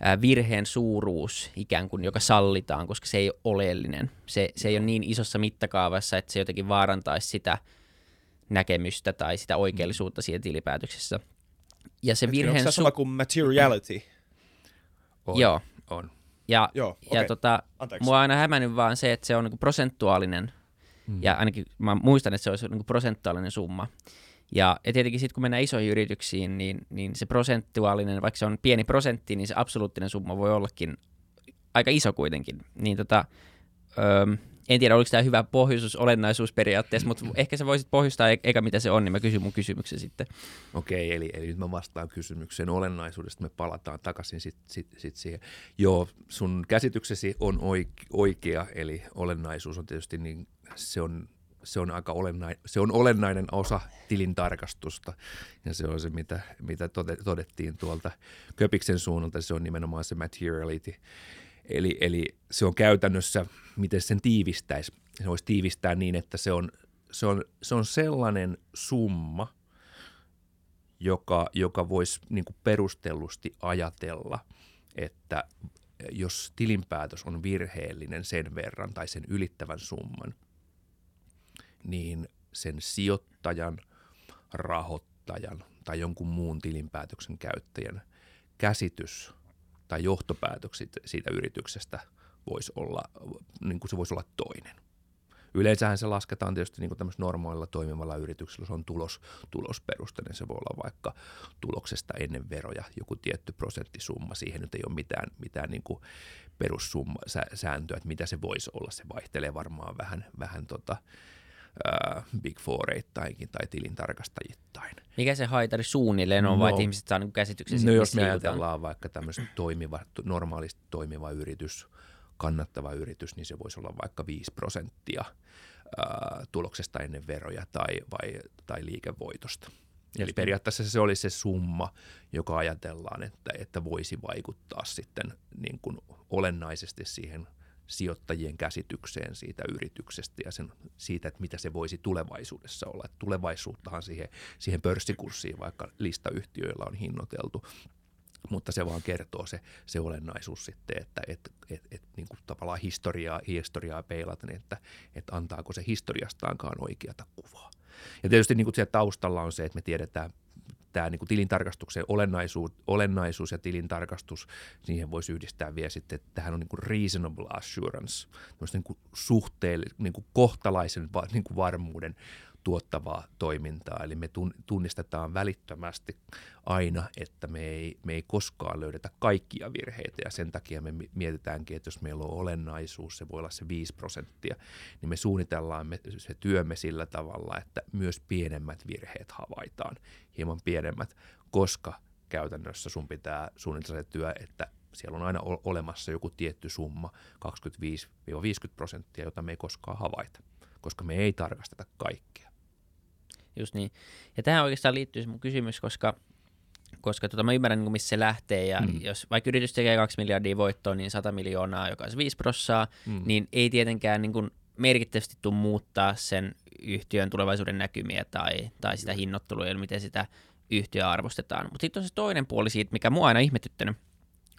[SPEAKER 1] ää, virheen suuruus ikään kuin, joka sallitaan, koska se ei ole oleellinen. Se, se ei ole niin isossa mittakaavassa, että se jotenkin vaarantaisi sitä näkemystä tai sitä oikeellisuutta siinä tilipäätöksessä. Ja se virheen...
[SPEAKER 2] Onko se sama kuin materiality?
[SPEAKER 3] On.
[SPEAKER 1] Joo.
[SPEAKER 3] On.
[SPEAKER 1] Ja, Joo, okay. ja tota, mua on aina hämännyt vaan se, että se on niinku prosentuaalinen, hmm. ja ainakin mä muistan, että se olisi niinku prosentuaalinen summa. Ja, ja tietenkin sitten kun mennään isoihin yrityksiin, niin, niin se prosentuaalinen, vaikka se on pieni prosentti, niin se absoluuttinen summa voi ollakin aika iso kuitenkin. Niin tota, öö, en tiedä, oliko tämä hyvä pohjuus olennaisuusperiaatteessa, mutta ehkä sä voisit pohjustaa e- eikä mitä se on, niin mä kysyn mun kysymyksen sitten.
[SPEAKER 3] Okei, eli, eli nyt mä vastaan kysymykseen olennaisuudesta, me palataan takaisin sit, sit, sit siihen. Joo, sun käsityksesi on oikea, eli olennaisuus on tietysti niin, se on se on aika olennainen, se on olennainen osa tilintarkastusta ja se on se, mitä, mitä todettiin tuolta Köpiksen suunnalta, se on nimenomaan se materiality. Eli, eli se on käytännössä, miten sen tiivistäisi. Se voisi tiivistää niin, että se on, se on, se on sellainen summa, joka, joka voisi niin kuin perustellusti ajatella, että jos tilinpäätös on virheellinen sen verran tai sen ylittävän summan, niin sen sijoittajan, rahoittajan tai jonkun muun tilinpäätöksen käyttäjän käsitys tai johtopäätökset siitä yrityksestä voisi olla, niin kuin se voisi olla toinen. Yleensähän se lasketaan tietysti niin kuin normaalilla toimivalla yrityksellä, se on tulos, tulosperusteinen, se voi olla vaikka tuloksesta ennen veroja joku tietty prosenttisumma, siihen nyt ei ole mitään, mitään niin kuin perussumma, sääntöä, että mitä se voisi olla, se vaihtelee varmaan vähän, vähän tota, äh, Big Foureittainkin tai tilintarkastajittain.
[SPEAKER 1] Mikä se haitari suunnilleen on, no, vai että ihmiset saa niin käsityksen
[SPEAKER 3] No jos me ajatellaan vaikka tämmöistä toimiva, normaalisti toimiva yritys, kannattava yritys, niin se voisi olla vaikka 5 prosenttia ää, tuloksesta ennen veroja tai, vai, tai liikevoitosta. Eli periaatteessa se olisi se summa, joka ajatellaan, että, että voisi vaikuttaa sitten niin kuin olennaisesti siihen sijoittajien käsitykseen siitä yrityksestä ja sen, siitä, että mitä se voisi tulevaisuudessa olla. Että tulevaisuuttahan siihen, siihen pörssikurssiin vaikka listayhtiöillä on hinnoiteltu, mutta se vaan kertoo se, se olennaisuus sitten, että et, et, et, niin kuin tavallaan historiaa, historiaa peilaten, että, että antaako se historiastaankaan oikeata kuvaa. Ja tietysti niin kuin siellä taustalla on se, että me tiedetään tämä niin kuin tilintarkastuksen olennaisuus, olennaisuus ja tilintarkastus, siihen voisi yhdistää vielä sitten, että tähän on niin kuin reasonable assurance, niin kuin suhteellinen, niin kuin kohtalaisen niin kuin varmuuden tuottavaa toimintaa. Eli me tunnistetaan välittömästi aina, että me ei, me ei koskaan löydetä kaikkia virheitä ja sen takia me mietitäänkin, että jos meillä on olennaisuus, se voi olla se 5 prosenttia, niin me suunnitellaan me, se työmme sillä tavalla, että myös pienemmät virheet havaitaan, hieman pienemmät, koska käytännössä sun pitää suunnitella se työ, että siellä on aina olemassa joku tietty summa, 25-50 prosenttia, jota me ei koskaan havaita, koska me ei tarkasteta kaikkea.
[SPEAKER 1] Just niin. Ja tähän oikeastaan liittyy mun kysymys, koska, koska tota, mä ymmärrän, niin missä se lähtee. Ja mm. jos vaikka yritys tekee 2 miljardia voittoa, niin 100 miljoonaa, joka on 5 prossaa, mm. niin ei tietenkään niin kuin merkittävästi tule muuttaa sen yhtiön tulevaisuuden näkymiä tai, tai sitä hinnoittelua ja miten sitä yhtiöä arvostetaan. Mutta sitten on se toinen puoli siitä, mikä mua aina ihmetyttänyt,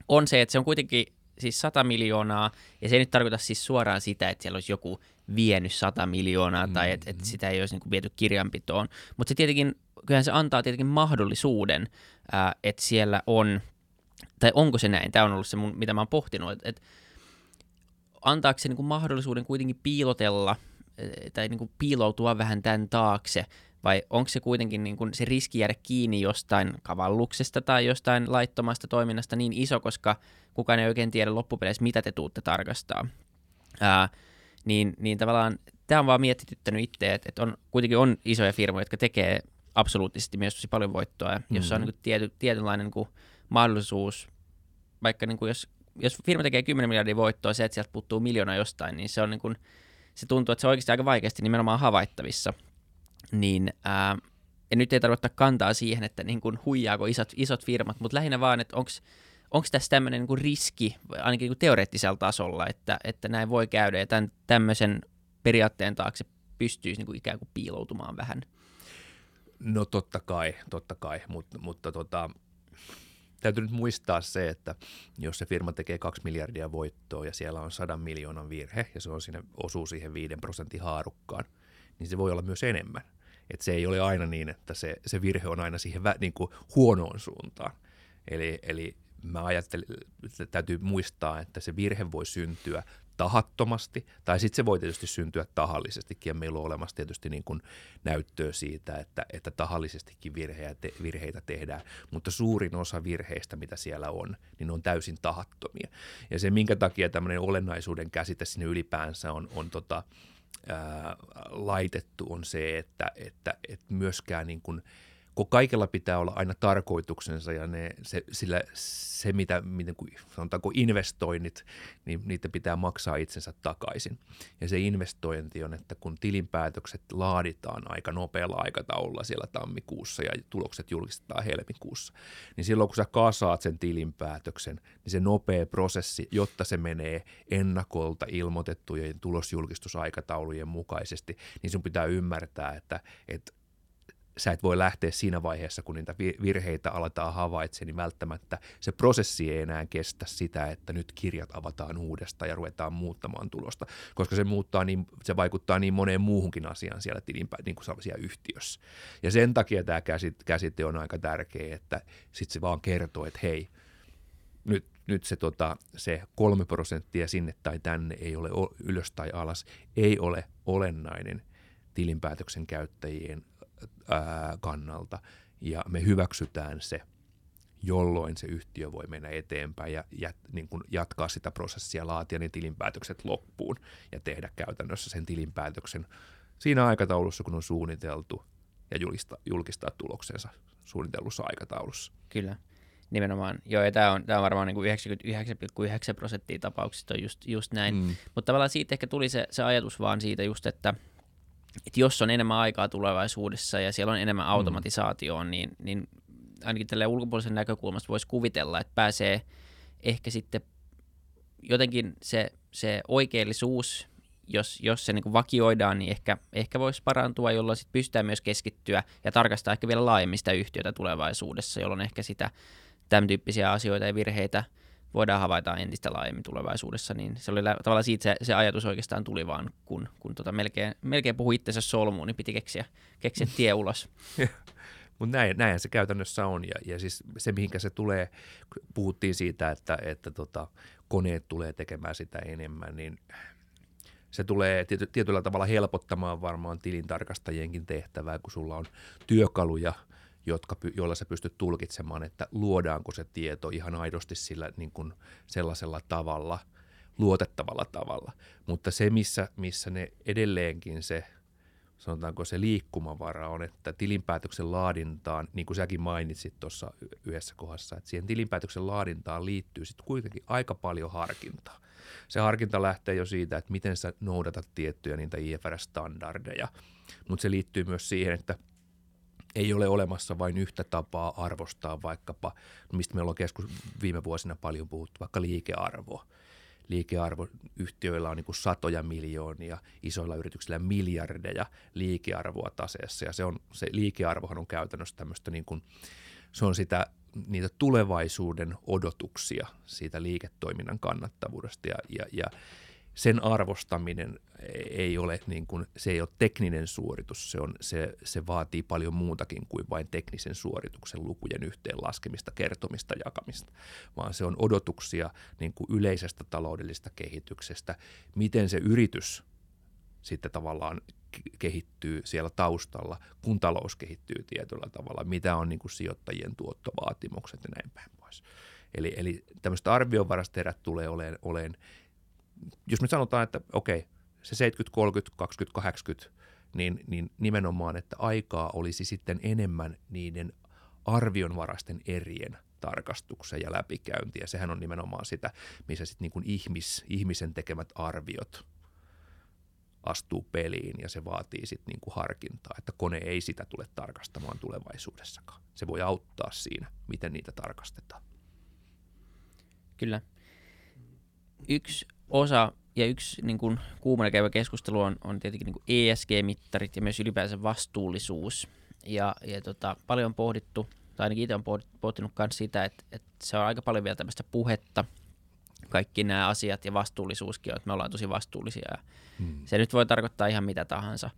[SPEAKER 1] on se, että se on kuitenkin siis 100 miljoonaa, ja se ei nyt tarkoita siis suoraan sitä, että siellä olisi joku vienyt 100 miljoonaa, mm, tai että et sitä ei olisi niin kuin viety kirjanpitoon, mutta se tietenkin, kyllähän se antaa tietenkin mahdollisuuden, ää, että siellä on, tai onko se näin, tämä on ollut se, mun, mitä mä oon pohtinut, että et, antaako se niin kuin mahdollisuuden kuitenkin piilotella, tai niin kuin piiloutua vähän tämän taakse, vai onko se kuitenkin niin kuin se riski jäädä kiinni jostain kavalluksesta tai jostain laittomasta toiminnasta niin iso, koska kukaan ei oikein tiedä loppupeleissä, mitä te tuutte tarkastaa. Ää, niin, niin tavallaan tämä on vaan mietityttänyt itse, että, että on, kuitenkin on isoja firmoja, jotka tekee absoluuttisesti myös tosi paljon voittoa, mm-hmm. jossa on niin kuin tiety, tietynlainen niin kuin mahdollisuus, vaikka niin kuin jos, jos firma tekee 10 miljardia voittoa, se, että sieltä puuttuu miljoona jostain, niin se on niin kuin, se tuntuu, että se on oikeasti aika vaikeasti nimenomaan havaittavissa niin ää, ja nyt ei tarvitse kantaa siihen, että niin kuin huijaako isot, isot firmat, mutta lähinnä vaan, että onko tässä tämmöinen niin riski, ainakin niin kuin teoreettisella tasolla, että, että näin voi käydä ja tämän, tämmöisen periaatteen taakse pystyisi niin kuin ikään kuin piiloutumaan vähän?
[SPEAKER 3] No totta kai, totta kai, mutta, mutta tota, täytyy nyt muistaa se, että jos se firma tekee kaksi miljardia voittoa ja siellä on sadan miljoonan virhe ja se on sinne, osuu siihen viiden prosentin haarukkaan, niin se voi olla myös enemmän. Et se ei ole aina niin, että se, se virhe on aina siihen vä, niin kuin huonoon suuntaan. Eli, eli mä ajattelin, että täytyy muistaa, että se virhe voi syntyä tahattomasti, tai sitten se voi tietysti syntyä tahallisestikin, ja meillä on olemassa tietysti niin kuin näyttöä siitä, että, että tahallisestikin virheitä, te, virheitä tehdään, mutta suurin osa virheistä, mitä siellä on, niin on täysin tahattomia. Ja se, minkä takia tämmöinen olennaisuuden käsite sinne ylipäänsä on, on tota, ää, laitettu, on se, että, että, että myöskään niin kuin – kun kaikella pitää olla aina tarkoituksensa ja ne, se, sillä, se mitä, miten, sanotaanko investoinnit, niin niitä pitää maksaa itsensä takaisin. Ja se investointi on, että kun tilinpäätökset laaditaan aika nopealla aikataululla siellä tammikuussa ja tulokset julkistetaan helmikuussa, niin silloin kun sä kasaat sen tilinpäätöksen, niin se nopea prosessi, jotta se menee ennakolta ilmoitettujen tulosjulkistusaikataulujen mukaisesti, niin sun pitää ymmärtää, että, että sä et voi lähteä siinä vaiheessa, kun niitä virheitä aletaan havaitsemaan, niin välttämättä se prosessi ei enää kestä sitä, että nyt kirjat avataan uudestaan ja ruvetaan muuttamaan tulosta, koska se, muuttaa niin, se vaikuttaa niin moneen muuhunkin asiaan siellä tilinpä, niin kuin siellä yhtiössä. Ja sen takia tämä käsite on aika tärkeä, että sitten se vaan kertoo, että hei, nyt, nyt se, tota, se kolme prosenttia sinne tai tänne ei ole ylös tai alas, ei ole olennainen tilinpäätöksen käyttäjien ää, kannalta ja me hyväksytään se, jolloin se yhtiö voi mennä eteenpäin ja jät, niin kuin jatkaa sitä prosessia, laatia ne tilinpäätökset loppuun ja tehdä käytännössä sen tilinpäätöksen siinä aikataulussa, kun on suunniteltu ja julkistaa, julkistaa tuloksensa suunnitellussa aikataulussa.
[SPEAKER 1] Kyllä. Nimenomaan. Joo, ja tämä on, tämä on varmaan niin kuin 99,9 prosenttia tapauksista on just, just näin. Mm. Mutta tavallaan siitä ehkä tuli se, se ajatus vaan siitä just, että, että jos on enemmän aikaa tulevaisuudessa ja siellä on enemmän mm. automatisaatioa, mm. niin, niin ainakin tälle ulkopuolisen näkökulmasta voisi kuvitella, että pääsee ehkä sitten jotenkin se, se oikeellisuus, jos, jos se niin vakioidaan, niin ehkä, ehkä voisi parantua, jolloin sitten pystytään myös keskittyä ja tarkastaa ehkä vielä laajemmista yhtiötä tulevaisuudessa, jolloin ehkä sitä tämän tyyppisiä asioita ja virheitä voidaan havaita entistä laajemmin tulevaisuudessa, niin se oli tavallaan siitä se, se ajatus oikeastaan tuli vaan, kun, kun tota melkein, melkein puhui itsensä solmuun, niin piti keksiä, keksiä tie ulos.
[SPEAKER 3] Mutta näin, näin se käytännössä on. Ja, ja siis se, mihinkä se tulee, puhuttiin siitä, että, että tota, koneet tulee tekemään sitä enemmän, niin se tulee tiety, tietyllä tavalla helpottamaan varmaan tilintarkastajienkin tehtävää, kun sulla on työkaluja, jotka, joilla sä pystyt tulkitsemaan, että luodaanko se tieto ihan aidosti sillä niin kuin sellaisella tavalla, luotettavalla tavalla. Mutta se, missä, missä ne edelleenkin se sanotaanko se liikkumavara on, että tilinpäätöksen laadintaan, niin kuin säkin mainitsit tuossa yhdessä kohdassa, että siihen tilinpäätöksen laadintaan liittyy sitten kuitenkin aika paljon harkintaa. Se harkinta lähtee jo siitä, että miten sä noudatat tiettyjä niitä IFRS-standardeja, mutta se liittyy myös siihen, että ei ole olemassa vain yhtä tapaa arvostaa vaikkapa, mistä meillä on keskus viime vuosina paljon puhuttu, vaikka liikearvoa liikearvo yhtiöillä on niin kuin satoja miljoonia, isoilla yrityksillä miljardeja liikearvoa taseessa. Ja se, on, se liikearvohan on käytännössä tämmöistä niin kuin, se on sitä niitä tulevaisuuden odotuksia siitä liiketoiminnan kannattavuudesta. Ja, ja, ja sen arvostaminen ei ole, niin kuin, se ei ole tekninen suoritus, se, on, se, se vaatii paljon muutakin kuin vain teknisen suorituksen lukujen yhteenlaskemista, kertomista, jakamista, vaan se on odotuksia niin kuin yleisestä taloudellisesta kehityksestä, miten se yritys sitten tavallaan kehittyy siellä taustalla, kun talous kehittyy tietyllä tavalla, mitä on niin kuin sijoittajien tuottovaatimukset ja näin päin pois. Eli, eli tämmöistä arvionvarasta erät tulee olemaan, olemaan jos me sanotaan, että okei, se 70, 30, 20, 80, niin, niin nimenomaan, että aikaa olisi sitten enemmän niiden arvionvaraisten erien tarkastuksen ja läpikäyntiä. Sehän on nimenomaan sitä, missä sitten niin ihmis, ihmisen tekemät arviot astuu peliin ja se vaatii sitten niin harkintaa, että kone ei sitä tule tarkastamaan tulevaisuudessakaan. Se voi auttaa siinä, miten niitä tarkastetaan.
[SPEAKER 1] Kyllä. Yksi osa ja yksi niin kuin, kuumana käyvä keskustelu on, on tietenkin niin ESG-mittarit ja myös ylipäänsä vastuullisuus. Ja, ja tota, paljon on pohdittu, tai ainakin itse olen pohtinut myös sitä, että, että se on aika paljon vielä tämmöistä puhetta, kaikki nämä asiat ja vastuullisuuskin on, että me ollaan tosi vastuullisia. Ja hmm. Se nyt voi tarkoittaa ihan mitä tahansa.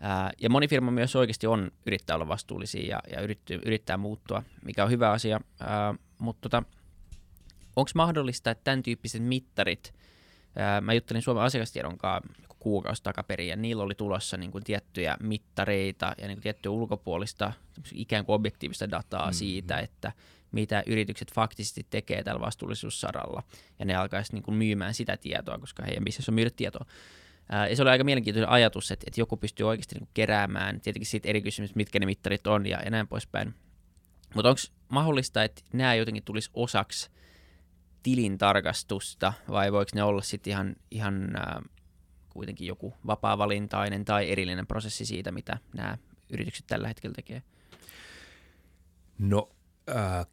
[SPEAKER 1] Ää, ja moni firma myös oikeasti on yrittää olla vastuullisia ja, ja yrittää, yrittää muuttua, mikä on hyvä asia. Ää, mutta tota, onko mahdollista, että tämän tyyppiset mittarit – mä juttelin Suomen asiakastiedon kanssa kuukausi takaperin, ja niillä oli tulossa niin kuin tiettyjä mittareita ja niin kuin tiettyä ulkopuolista ikään kuin objektiivista dataa mm-hmm. siitä, että mitä yritykset faktisesti tekee tällä vastuullisuussaralla, ja ne alkaisi niin kuin myymään sitä tietoa, koska heidän bisnes on myydä tietoa. ja se oli aika mielenkiintoinen ajatus, että, että joku pystyy oikeasti niin kuin keräämään, tietenkin siitä eri kysymys, mitkä ne mittarit on ja, ja näin poispäin. Mutta onko mahdollista, että nämä jotenkin tulisi osaksi tilintarkastusta vai voiko ne olla sitten ihan, ihan äh, kuitenkin joku vapaa-valintainen tai erillinen prosessi siitä, mitä nämä yritykset tällä hetkellä tekee?
[SPEAKER 3] No, äh,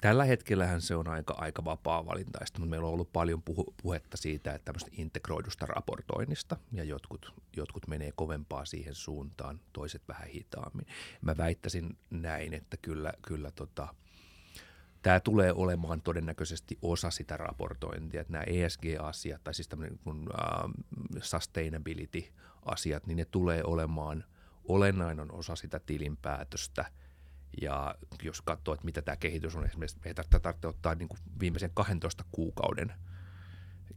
[SPEAKER 3] tällä hetkellähän se on aika, aika vapaa-valintaista, mutta meillä on ollut paljon puhu, puhetta siitä, että tämmöistä integroidusta raportoinnista, ja jotkut, jotkut menee kovempaa siihen suuntaan, toiset vähän hitaammin. Mä väittäisin näin, että kyllä, kyllä tota, tämä tulee olemaan todennäköisesti osa sitä raportointia, että nämä ESG-asiat tai siis tämmöinen kuin, uh, sustainability-asiat, niin ne tulee olemaan olennainen osa sitä tilinpäätöstä. Ja jos katsoo, että mitä tämä kehitys on, esimerkiksi me tarvitsee ottaa niin kuin viimeisen 12 kuukauden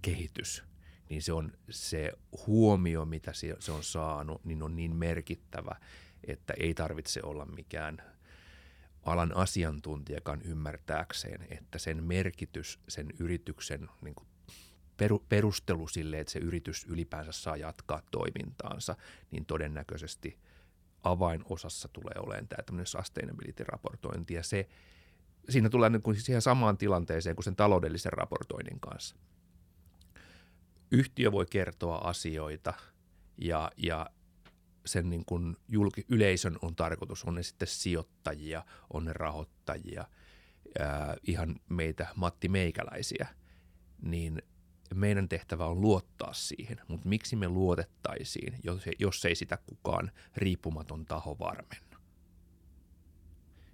[SPEAKER 3] kehitys, niin se on se huomio, mitä se on saanut, niin on niin merkittävä, että ei tarvitse olla mikään – alan asiantuntijakaan ymmärtääkseen, että sen merkitys, sen yrityksen niin kuin perustelu sille, että se yritys ylipäänsä saa jatkaa toimintaansa, niin todennäköisesti avainosassa tulee olemaan tämä tämmöinen sustainability-raportointi ja se, siinä tulee niin kuin siihen samaan tilanteeseen kuin sen taloudellisen raportoinnin kanssa. Yhtiö voi kertoa asioita ja, ja sen niin kuin julki, yleisön on tarkoitus, on ne sitten sijoittajia, on ne rahoittajia, ää, ihan meitä Matti Meikäläisiä, niin meidän tehtävä on luottaa siihen, mutta miksi me luotettaisiin, jos, jos ei sitä kukaan riippumaton taho varmenna?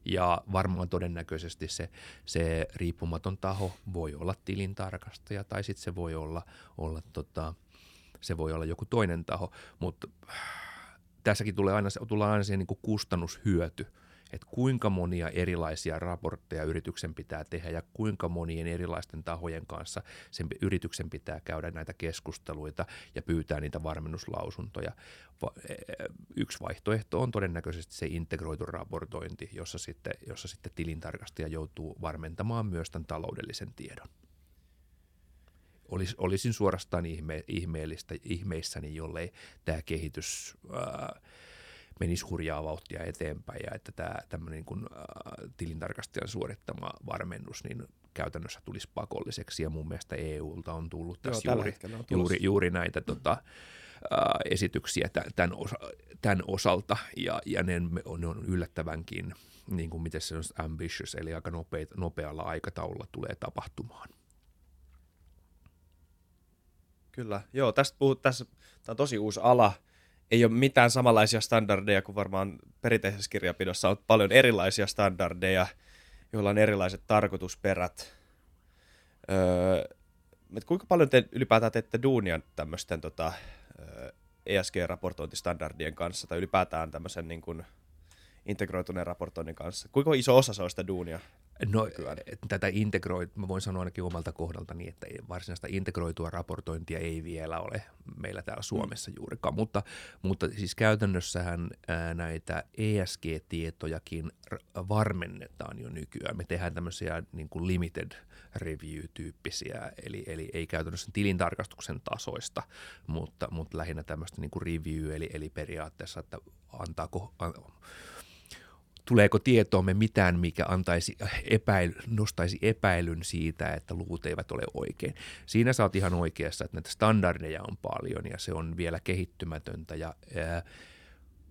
[SPEAKER 3] Ja varmaan todennäköisesti se, se riippumaton taho voi olla tilintarkastaja tai sitten se voi olla, olla tota, se voi olla joku toinen taho, mutta tässäkin tulee aina, tulee aina se niin kustannushyöty – että kuinka monia erilaisia raportteja yrityksen pitää tehdä ja kuinka monien erilaisten tahojen kanssa sen yrityksen pitää käydä näitä keskusteluita ja pyytää niitä varmennuslausuntoja. E, e, yksi vaihtoehto on todennäköisesti se integroitu raportointi, jossa sitten, jossa sitten tilintarkastaja joutuu varmentamaan myös tämän taloudellisen tiedon. Olis, olisin suorastaan ihme, ihmeellistä, ihmeissäni, jollei tämä kehitys ää, menisi hurjaa vauhtia eteenpäin ja että tämä tämmöinen niin kuin, äh, tilintarkastajan suorittama varmennus niin käytännössä tulisi pakolliseksi. Ja mun mielestä EUlta on tullut tässä Joo, juuri, on juuri, juuri näitä tota, äh, esityksiä tämän, osa, tämän osalta. Ja, ja ne on, ne on yllättävänkin niin kuin miten se on ambitious, eli aika nopeat, nopealla aikataululla tulee tapahtumaan.
[SPEAKER 2] Kyllä, joo, tästä puhut, tässä, tämä on tosi uusi ala, ei ole mitään samanlaisia standardeja kuin varmaan perinteisessä kirjapidossa on paljon erilaisia standardeja, joilla on erilaiset tarkoitusperät. Öö, kuinka paljon te ylipäätään teette duunia tämmöisten tota, ESG-raportointistandardien kanssa tai ylipäätään tämmöisen niin kuin, integroituneen raportoinnin kanssa? Kuinka iso osa se on sitä duunia?
[SPEAKER 3] No, tätä integroit, mä voin sanoa ainakin omalta kohdalta niin, että varsinaista integroitua raportointia ei vielä ole meillä täällä Suomessa mm. juurikaan, mutta, mutta siis käytännössähän näitä ESG-tietojakin varmennetaan jo nykyään. Me tehdään tämmöisiä niin kuin limited review-tyyppisiä, eli, eli ei käytännössä tilintarkastuksen tasoista, mutta, mutta lähinnä tämmöistä niin kuin review, eli, eli periaatteessa, että antaako, tuleeko tietoomme mitään, mikä antaisi epäily, nostaisi epäilyn siitä, että luvut eivät ole oikein. Siinä sä oot ihan oikeassa, että näitä standardeja on paljon ja se on vielä kehittymätöntä ja ää,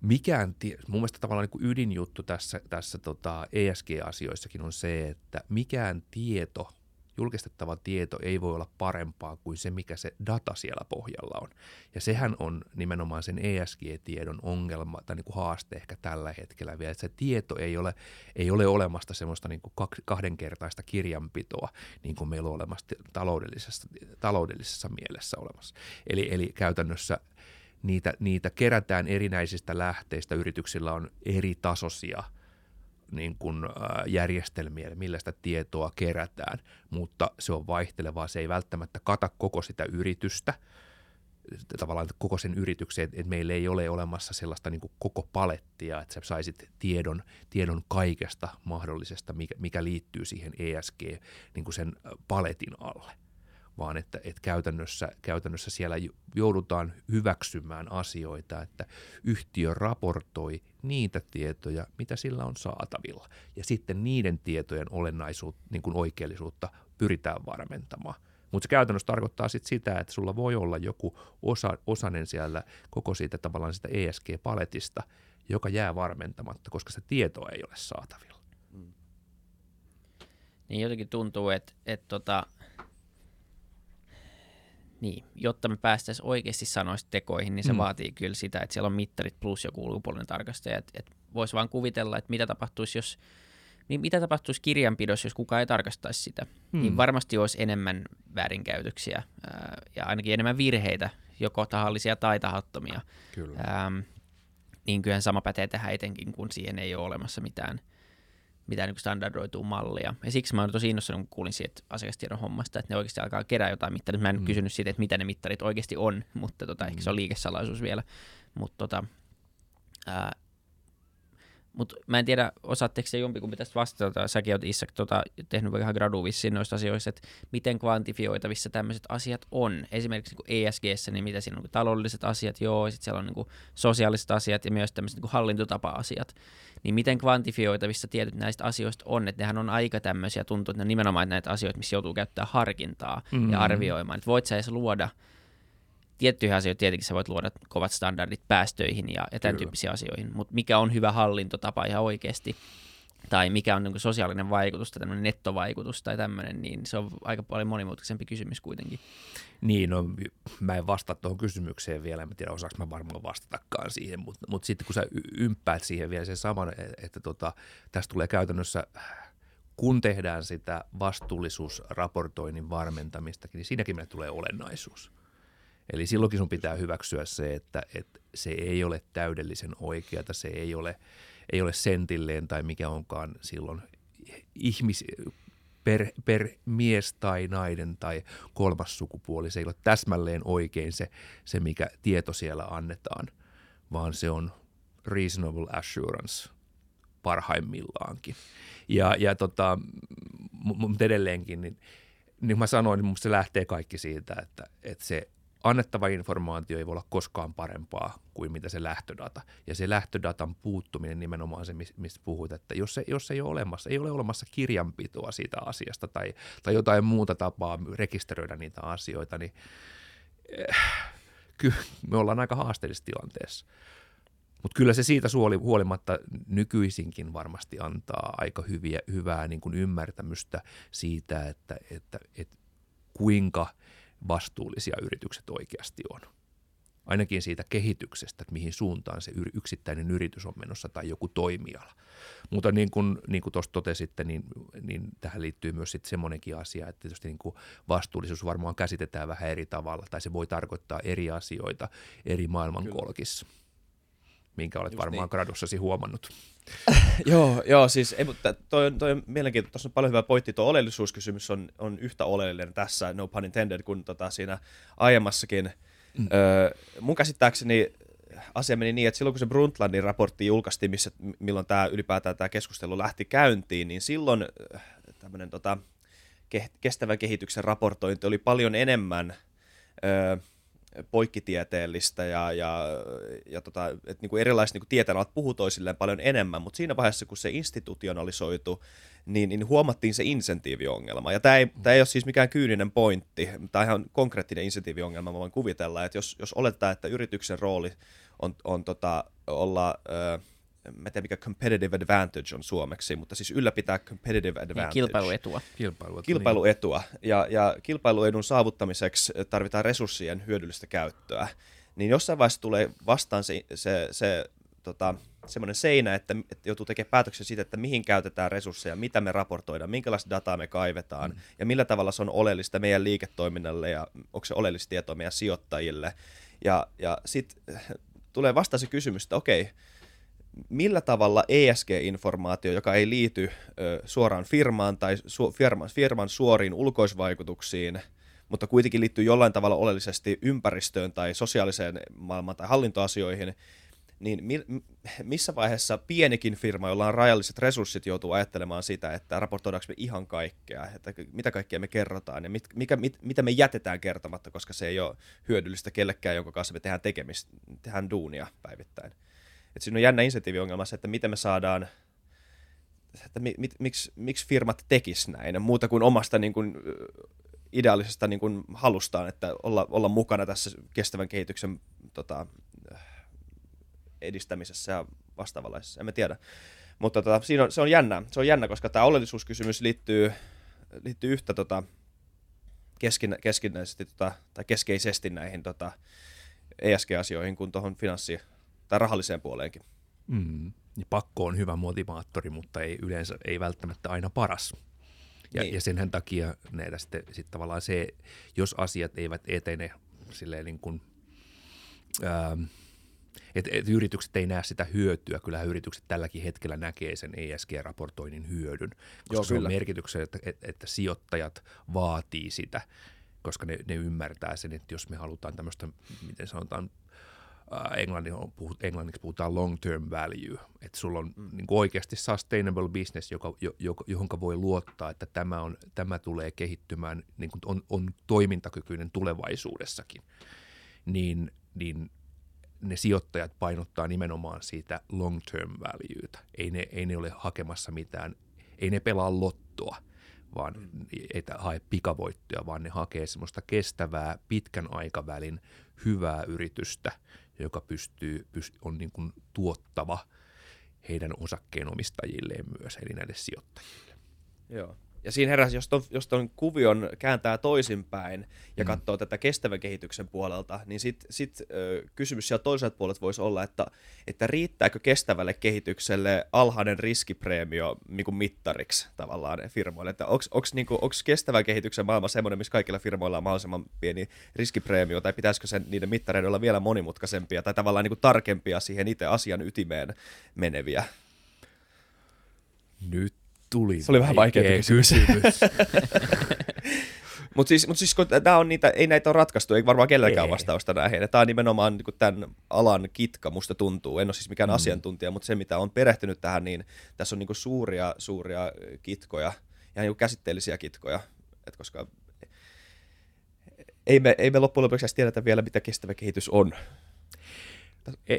[SPEAKER 3] mikään, mun mielestä tavallaan niin kuin ydinjuttu tässä, tässä tota ESG-asioissakin on se, että mikään tieto julkistettava tieto ei voi olla parempaa kuin se, mikä se data siellä pohjalla on. Ja sehän on nimenomaan sen ESG-tiedon ongelma tai niin kuin haaste ehkä tällä hetkellä vielä, että se tieto ei ole, ei ole olemasta semmoista niin kuin kahdenkertaista kirjanpitoa, niin kuin meillä on olemassa taloudellisessa, taloudellisessa mielessä olemassa. Eli, eli käytännössä niitä, niitä kerätään erinäisistä lähteistä, yrityksillä on eri tasoisia – niin kuin, järjestelmiä, millä sitä tietoa kerätään, mutta se on vaihtelevaa. Se ei välttämättä kata koko sitä yritystä, tavallaan koko sen yrityksen, että meillä ei ole olemassa sellaista niin kuin koko palettia, että sä saisit tiedon, tiedon kaikesta mahdollisesta, mikä, mikä liittyy siihen ESG niin kuin sen paletin alle vaan että, että käytännössä, käytännössä siellä joudutaan hyväksymään asioita, että yhtiö raportoi niitä tietoja, mitä sillä on saatavilla. Ja sitten niiden tietojen olennaisuutta, niin kuin oikeellisuutta pyritään varmentamaan. Mutta se käytännössä tarkoittaa sit sitä, että sulla voi olla joku osa, osanen siellä koko siitä tavallaan sitä ESG-paletista, joka jää varmentamatta, koska se tietoa ei ole saatavilla. Mm.
[SPEAKER 1] Niin jotenkin tuntuu, että, että tota, niin, jotta me päästäisiin oikeasti sanoista tekoihin, niin se mm. vaatii kyllä sitä, että siellä on mittarit plus joku ulkopuolinen tarkastaja. Että et voisi vaan kuvitella, että mitä tapahtuisi, jos niin mitä tapahtuisi kirjanpidossa, jos kukaan ei tarkastaisi sitä. Mm. Niin varmasti olisi enemmän väärinkäytöksiä ää, ja ainakin enemmän virheitä, joko tahallisia tai tahattomia. Kyllä. Ää, niin kyllähän sama pätee tähän etenkin, kun siihen ei ole olemassa mitään – mitään niin standardoitua mallia. Ja siksi mä olen tosi innostunut, kun kuulin siitä asiakastiedon hommasta, että ne oikeasti alkaa kerää jotain mittarit. Mä en mm. kysynyt siitä, että mitä ne mittarit oikeasti on, mutta tota, mm. ehkä se on liikesalaisuus vielä. Mutta tota, ää, Mutta mä en tiedä, osaatteko se jompikumpi tästä vastata, säkin olet Isak tota, tehnyt ihan gradu vissiin noista asioista, että miten kvantifioitavissa tämmöiset asiat on. Esimerkiksi niin ESGssä, niin mitä siinä on, niin taloudelliset asiat, joo, sitten siellä on niin sosiaaliset asiat ja myös tämmöiset niin hallintotapa-asiat. Niin miten kvantifioitavissa tietyt näistä asioista on, että nehän on aika tämmöisiä, tuntuu, että ne nimenomaan näitä asioita, missä joutuu käyttämään harkintaa mm-hmm. ja arvioimaan. Että voit sä edes luoda tiettyihin asioihin tietenkin sä voit luoda kovat standardit päästöihin ja, ja tämän Kyllä. tyyppisiin asioihin, mutta mikä on hyvä hallintotapa ihan oikeasti, tai mikä on niin sosiaalinen vaikutus tai tämmöinen nettovaikutus tai tämmöinen, niin se on aika paljon monimutkaisempi kysymys kuitenkin.
[SPEAKER 3] Niin, no mä en vastaa tuohon kysymykseen vielä, en tiedä osaanko mä varmaan vastatakaan siihen, mutta, mutta sitten kun sä ympäät siihen vielä sen saman, että, että tota, tästä tulee käytännössä kun tehdään sitä vastuullisuusraportoinnin varmentamistakin, niin siinäkin meille tulee olennaisuus. Eli silloinkin sun pitää hyväksyä se, että, että se ei ole täydellisen oikeata, se ei ole, ei ole sentilleen tai mikä onkaan silloin ihmis, per, per mies tai nainen tai kolmas sukupuoli. Se ei ole täsmälleen oikein se, se mikä tieto siellä annetaan, vaan se on reasonable assurance parhaimmillaankin. Ja, ja tota, mutta edelleenkin, niin, niin mä sanoin, niin se lähtee kaikki siitä, että, että se annettava informaatio ei voi olla koskaan parempaa kuin mitä se lähtödata. Ja se lähtödatan puuttuminen nimenomaan se, mistä puhuit, että jos, se, jos ei ole olemassa, ei ole olemassa kirjanpitoa siitä asiasta tai, tai jotain muuta tapaa rekisteröidä niitä asioita, niin eh, kyllä me ollaan aika haasteellisessa tilanteessa. Mutta kyllä se siitä suoli, huolimatta nykyisinkin varmasti antaa aika hyviä, hyvää niin kuin ymmärtämystä siitä, että, että, että kuinka – vastuullisia yritykset oikeasti on. Ainakin siitä kehityksestä, että mihin suuntaan se yksittäinen yritys on menossa tai joku toimiala. Mutta niin kuin, niin kuin tuossa totesitte, niin, niin tähän liittyy myös sitten semmoinenkin asia, että tietysti niin kuin vastuullisuus varmaan käsitetään vähän eri tavalla tai se voi tarkoittaa eri asioita eri maailmankolkissa, Kyllä. Minkä olet Just varmaan niin. gradussasi huomannut.
[SPEAKER 2] joo, joo, siis ei, mutta toi, toi on mielenkiintoista, tuossa on paljon hyvää pointti, tuo oleellisuuskysymys on, on yhtä oleellinen tässä, no pun intended, kuin tota siinä aiemmassakin. Mm. Öö, mun käsittääkseni asia meni niin, että silloin kun se Brundtlandin raportti julkaistiin, missä, milloin tämä ylipäätään tämä keskustelu lähti käyntiin, niin silloin tämmöinen tota, ke, kestävän kehityksen raportointi oli paljon enemmän öö, poikkitieteellistä ja, ja, ja tota, että niin kuin erilaiset niin kuin tieteenalat puhuu toisilleen paljon enemmän, mutta siinä vaiheessa, kun se institutionalisoitu, niin, niin huomattiin se insentiiviongelma. Ja tämä ei, tämä ei ole siis mikään kyyninen pointti, tämä on ihan konkreettinen insentiiviongelma, mä voin kuvitella, että jos, jos oletetaan, että yrityksen rooli on, on tota, olla... Ö, mä en tiedä mikä competitive advantage on suomeksi, mutta siis ylläpitää competitive niin, advantage.
[SPEAKER 1] kilpailuetua.
[SPEAKER 2] Kilpailuetua. kilpailuetua. Ja, ja kilpailuedun saavuttamiseksi tarvitaan resurssien hyödyllistä käyttöä. Niin jossain vaiheessa tulee vastaan se, se, se tota, semmoinen seinä, että, että joutuu tekemään päätöksiä siitä, että mihin käytetään resursseja, mitä me raportoidaan, minkälaista dataa me kaivetaan mm. ja millä tavalla se on oleellista meidän liiketoiminnalle ja onko se oleellista tietoa meidän sijoittajille. Ja, ja sitten tulee vasta se kysymys, että okei, millä tavalla ESG-informaatio, joka ei liity suoraan firmaan tai su, firman, firman suoriin ulkoisvaikutuksiin, mutta kuitenkin liittyy jollain tavalla oleellisesti ympäristöön tai sosiaaliseen maailmaan tai hallintoasioihin, niin mi, missä vaiheessa pienikin firma, jolla on rajalliset resurssit, joutuu ajattelemaan sitä, että raportoidaanko me ihan kaikkea, että mitä kaikkea me kerrotaan ja mit, mikä, mit, mitä me jätetään kertomatta, koska se ei ole hyödyllistä kellekään, jonka kanssa me tehdään tekemistä, tehdään duunia päivittäin. Et siinä on jännä insentiiviongelma se, että miten me saadaan, että mi, mit, miksi, miksi firmat tekis näin, muuta kuin omasta niin kuin, ideaalisesta niin kuin, halustaan, että olla, olla mukana tässä kestävän kehityksen tota, edistämisessä ja vastaavanlaisessa, en mä tiedä. Mutta tota, siinä on, se on jännä, se on jännä, koska tämä oleellisuuskysymys liittyy, liittyy yhtä tota, keskin, keskinäisesti tota, tai keskeisesti näihin tota, ESG-asioihin kuin tuohon finanssi- tai rahalliseen puoleenkin.
[SPEAKER 3] Mm. Ja pakko on hyvä motivaattori, mutta ei yleensä ei välttämättä aina paras. Ja, niin. ja sen takia näitä sitten, sitten tavallaan se, jos asiat eivät etene silleen niin kuin, ähm, että et yritykset ei näe sitä hyötyä. Kyllähän yritykset tälläkin hetkellä näkee sen ESG-raportoinnin hyödyn, koska Joo, se on merkityksen, että, että, että sijoittajat vaatii sitä, koska ne, ne ymmärtää sen, että jos me halutaan tämmöistä, miten sanotaan, englannin, englanniksi puhutaan long term value, että sulla on mm. niin oikeasti sustainable business, joka, joka, johon voi luottaa, että tämä, on, tämä tulee kehittymään, niin kuin on, on toimintakykyinen tulevaisuudessakin, niin, niin ne sijoittajat painottaa nimenomaan siitä long term valueita. Ei ne, ei ne ole hakemassa mitään, ei ne pelaa lottoa, vaan mm. ei hae pikavoittoja, vaan ne hakee semmoista kestävää pitkän aikavälin hyvää yritystä, joka pystyy, pystyy on niin kuin tuottava heidän osakkeenomistajilleen myös, eli näille sijoittajille.
[SPEAKER 2] Joo. Ja siinä heräsi, jos ton, jos ton kuvion kääntää toisinpäin ja mm. katsoo tätä kestävän kehityksen puolelta, niin sitten sit, ö, kysymys siellä toiselta puolelta voisi olla, että, että riittääkö kestävälle kehitykselle alhainen riskipreemio niin mittariksi tavallaan firmoille, että onko niinku, kestävän kehityksen maailma semmoinen, missä kaikilla firmoilla on mahdollisimman pieni riskipreemio, tai pitäisikö sen, niiden mittareiden olla vielä monimutkaisempia, tai tavallaan niin tarkempia siihen itse asian ytimeen meneviä?
[SPEAKER 3] Nyt tuli
[SPEAKER 2] Se oli vähän vaikea kysymys. kysymys. Mutta siis, mut siis kun tää on niitä, ei näitä ole ratkaistu, ei varmaan kenelläkään ei. vastausta näihin. Tämä on nimenomaan niin tämän alan kitka, musta tuntuu. En ole siis mikään mm. asiantuntija, mutta se mitä on perehtynyt tähän, niin tässä on niin suuria, suuria kitkoja ja niin käsitteellisiä kitkoja. Et koska ei me, ei me loppujen lopuksi tiedetä vielä, mitä kestävä kehitys on.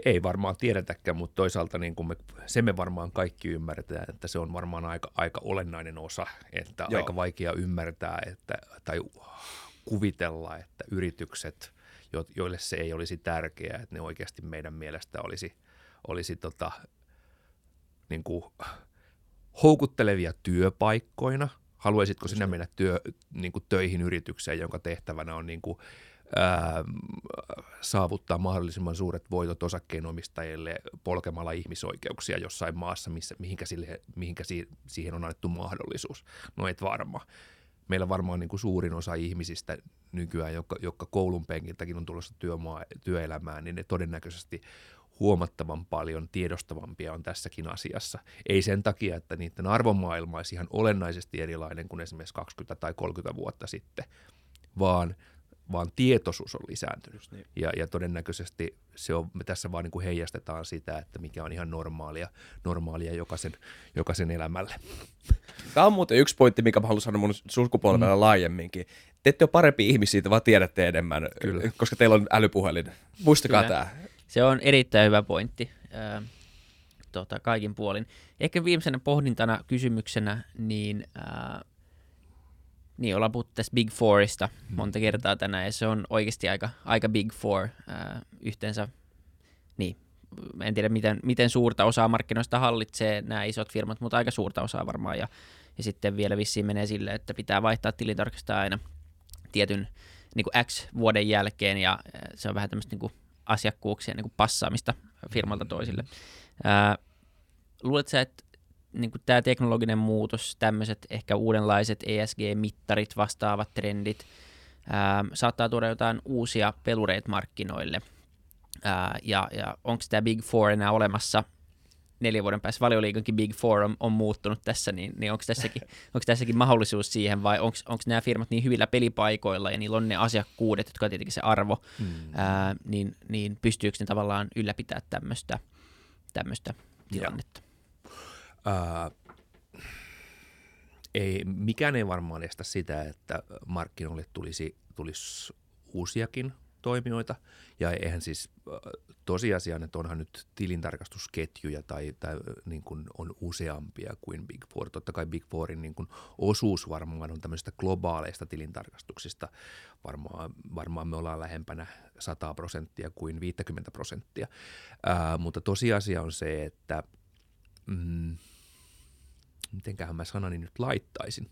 [SPEAKER 3] Ei, varmaan tiedetäkään, mutta toisaalta niin kuin me, se me varmaan kaikki ymmärretään, että se on varmaan aika, aika olennainen osa, että Joo. aika vaikea ymmärtää että, tai kuvitella, että yritykset, jo, joille se ei olisi tärkeää, että ne oikeasti meidän mielestä olisi, olisi tota, niin kuin houkuttelevia työpaikkoina. Haluaisitko sinä mennä työ, niin kuin töihin yritykseen, jonka tehtävänä on niin kuin ää, saavuttaa mahdollisimman suuret voitot osakkeenomistajille polkemalla ihmisoikeuksia jossain maassa, missä, mihinkä, sille, mihinkä si, siihen on annettu mahdollisuus. No et varma. Meillä varmaan niin kuin suurin osa ihmisistä nykyään, jotka, jotka koulun penkiltäkin on tulossa työmaa, työelämään, niin ne todennäköisesti huomattavan paljon tiedostavampia on tässäkin asiassa. Ei sen takia, että niiden arvomaailma olisi ihan olennaisesti erilainen kuin esimerkiksi 20 tai 30 vuotta sitten, vaan – vaan tietoisuus on lisääntynyt. Niin. Ja, ja todennäköisesti se on, me tässä vaan niin kuin heijastetaan sitä, että mikä on ihan normaalia, normaalia jokaisen, jokaisen elämälle.
[SPEAKER 2] Tämä on muuten yksi pointti, mikä mä haluan sanoa mun sukupolvella mm. laajemminkin. Te ette ole parempi ihmisiä, vaan tiedätte enemmän, Kyllä. koska teillä on älypuhelin. Muistakaa Kyllä. tämä.
[SPEAKER 1] Se on erittäin hyvä pointti äh, tota, kaikin puolin. Ehkä viimeisenä pohdintana kysymyksenä, niin äh, niin, ollaan puhuttu tästä Big Fourista mm. monta kertaa tänään, ja se on oikeasti aika, aika Big Four äh, yhteensä. Niin, en tiedä miten, miten suurta osaa markkinoista hallitsee nämä isot firmat, mutta aika suurta osaa varmaan. Ja, ja sitten vielä vissiin menee sille, että pitää vaihtaa tilintarkastaa aina tietyn niin kuin X vuoden jälkeen, ja se on vähän tämmöistä niin kuin asiakkuuksien niin kuin passaamista firmalta toisille. Äh, luuletko että niin kuin tämä teknologinen muutos, tämmöiset ehkä uudenlaiset ESG-mittarit, vastaavat trendit, ää, saattaa tuoda jotain uusia pelureita markkinoille. Ää, ja ja onko tämä Big Four enää olemassa neljän vuoden päässä valioliikankin Big Four on, on muuttunut tässä, niin, niin onko tässäkin, onko tässäkin mahdollisuus siihen vai onko nämä firmat niin hyvillä pelipaikoilla ja niillä on ne asiakkuudet, jotka on tietenkin se arvo, mm. ää, niin, niin pystyykö ne tavallaan ylläpitää tämmöistä tilannetta? Ää,
[SPEAKER 3] ei, mikään ei varmaan estä sitä, että markkinoille tulisi, tulisi uusiakin toimijoita. Ja eihän siis tosiasiaan, että onhan nyt tilintarkastusketjuja tai, tai niin kuin on useampia kuin Big Four. Totta kai Big Fourin niin kuin osuus varmaan on tämmöistä globaaleista tilintarkastuksista. Varmaan, varmaan me ollaan lähempänä 100 prosenttia kuin 50 prosenttia. Ää, mutta tosiasia on se, että mm, – mitenköhän mä sanani nyt laittaisin.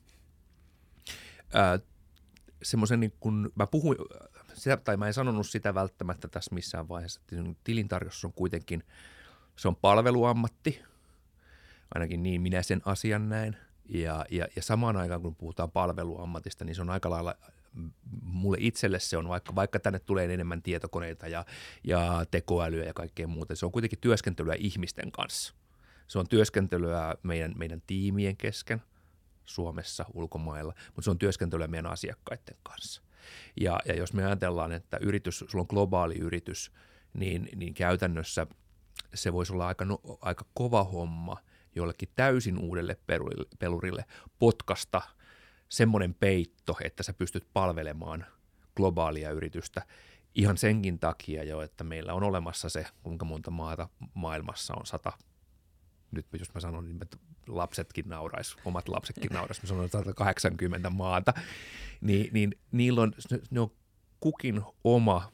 [SPEAKER 3] semmoisen niin kun, mä puhuin, sitä, tai mä en sanonut sitä välttämättä tässä missään vaiheessa, että tilintarkastus on kuitenkin, se on palveluammatti, ainakin niin minä sen asian näin, ja, ja, ja samaan aikaan kun puhutaan palveluammatista, niin se on aika lailla mulle itselle se on, vaikka, vaikka tänne tulee enemmän tietokoneita ja, ja tekoälyä ja kaikkea muuta, se on kuitenkin työskentelyä ihmisten kanssa – se on työskentelyä meidän, meidän tiimien kesken Suomessa, ulkomailla, mutta se on työskentelyä meidän asiakkaiden kanssa. Ja, ja jos me ajatellaan, että yritys, sulla on globaali yritys, niin, niin käytännössä se voisi olla aika, no, aika kova homma jollekin täysin uudelle pelurille, pelurille potkasta semmoinen peitto, että sä pystyt palvelemaan globaalia yritystä ihan senkin takia jo, että meillä on olemassa se, kuinka monta maata maailmassa on sata nyt jos mä sanon, niin lapsetkin naurais, omat lapsetkin naurais, mä sanon 180 maata, niin, niin niillä on, ne on kukin oma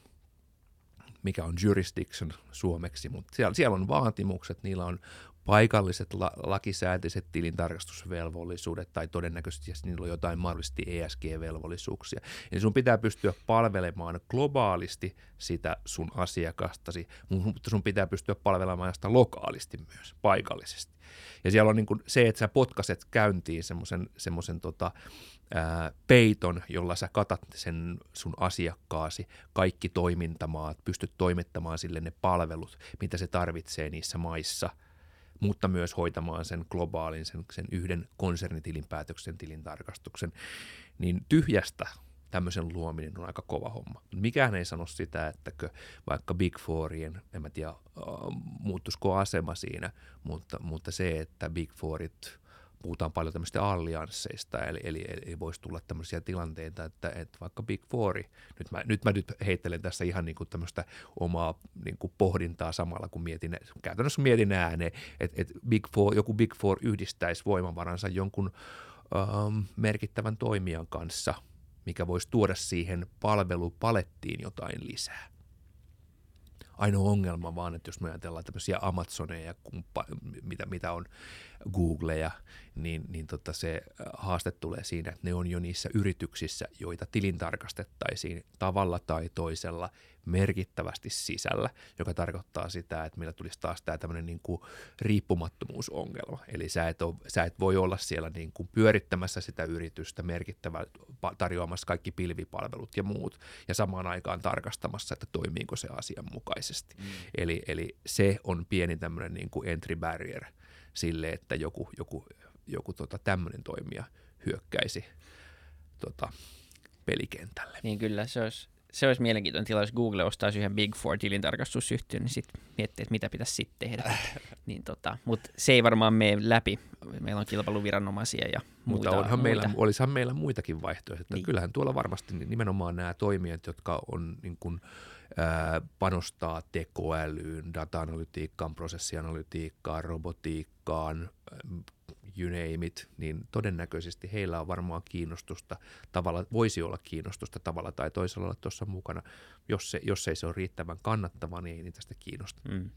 [SPEAKER 3] mikä on jurisdiction suomeksi, mutta siellä, siellä on vaatimukset, niillä on paikalliset la, lakisääteiset tilintarkastusvelvollisuudet tai todennäköisesti niillä on jotain mahdollisesti ESG-velvollisuuksia. Eli sun pitää pystyä palvelemaan globaalisti sitä sun asiakastasi, mutta sun pitää pystyä palvelemaan sitä lokaalisti myös, paikallisesti. Ja siellä on niin kuin se, että sä potkaset käyntiin semmoisen semmoisen tota, peiton, jolla sä katat sen sun asiakkaasi, kaikki toimintamaat, pystyt toimittamaan sille ne palvelut, mitä se tarvitsee niissä maissa – mutta myös hoitamaan sen globaalin, sen, sen yhden konsernitilinpäätöksen tilintarkastuksen, niin tyhjästä tämmöisen luominen on aika kova homma. Mikään ei sano sitä, että vaikka Big Fourien, en mä tiedä, muuttuisiko asema siinä, mutta, mutta se, että Big Fourit puhutaan paljon tämmöistä alliansseista, eli, eli, eli voisi tulla tämmöisiä tilanteita, että, että vaikka Big Four, nyt mä, nyt mä nyt heittelen tässä ihan niin kuin tämmöistä omaa niin kuin pohdintaa samalla, kun mietin, käytännössä mietin ääneen, että, että Big Four, joku Big Four yhdistäisi voimavaransa jonkun ähm, merkittävän toimijan kanssa, mikä voisi tuoda siihen palvelupalettiin jotain lisää. Ainoa ongelma vaan, että jos me ajatellaan tämmöisiä Amazoneja ja kumppa, mitä, mitä on Googleja, niin, niin tota se haaste tulee siinä, että ne on jo niissä yrityksissä, joita tilintarkastettaisiin tavalla tai toisella merkittävästi sisällä, joka tarkoittaa sitä, että meillä tulisi taas tämä tämmöinen niin kuin riippumattomuusongelma. Eli sä et, ole, sä et voi olla siellä niin kuin pyörittämässä sitä yritystä merkittävä, tarjoamassa kaikki pilvipalvelut ja muut, ja samaan aikaan tarkastamassa, että toimiiko se asianmukaisesti. Mm. Eli, eli se on pieni tämmöinen niin kuin entry barrier sille, että joku, joku, joku tota, tämmöinen toimija hyökkäisi tota, pelikentälle.
[SPEAKER 1] Niin kyllä, se olisi se olisi mielenkiintoinen tila, jos Google ostaisi yhden Big Four tilintarkastusyhtiön, niin sitten miettii, että mitä pitäisi sitten tehdä. niin tota, Mutta se ei varmaan mene läpi. Meillä on kilpailuviranomaisia ja muita.
[SPEAKER 3] Mutta onhan muita. Meillä, olisihan meillä muitakin vaihtoehtoja. Niin. Kyllähän tuolla varmasti nimenomaan nämä toimijat, jotka on niin kuin, ää, panostaa tekoälyyn, data-analytiikkaan, prosessianalytiikkaan, robotiikkaan, you name it, niin todennäköisesti heillä on varmaan kiinnostusta tavalla, voisi olla kiinnostusta tavalla tai toisella olla tuossa mukana. Jos, se, jos ei se ole riittävän kannattava, niin ei niitä sitä kiinnosta. Mm.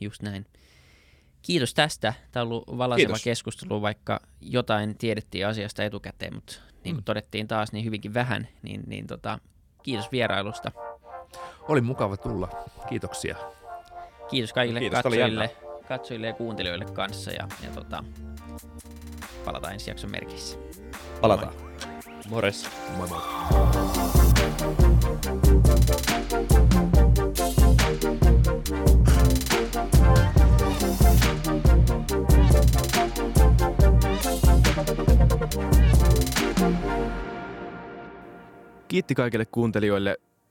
[SPEAKER 1] Just näin. Kiitos tästä. Tämä on ollut valaiseva Kiitos. keskustelu, vaikka jotain tiedettiin asiasta etukäteen, mutta niin kuin mm. todettiin taas, niin hyvinkin vähän. Niin, niin tota, kiitos vierailusta.
[SPEAKER 3] Oli mukava tulla. Kiitoksia.
[SPEAKER 1] Kiitos kaikille Kiitos, katsojille, katsojille ja kuuntelijoille kanssa. Ja, ja tota, palataan ensi jakson merkissä.
[SPEAKER 2] Palataan.
[SPEAKER 3] Mores. Moi moi.
[SPEAKER 2] Kiitti kaikille kuuntelijoille,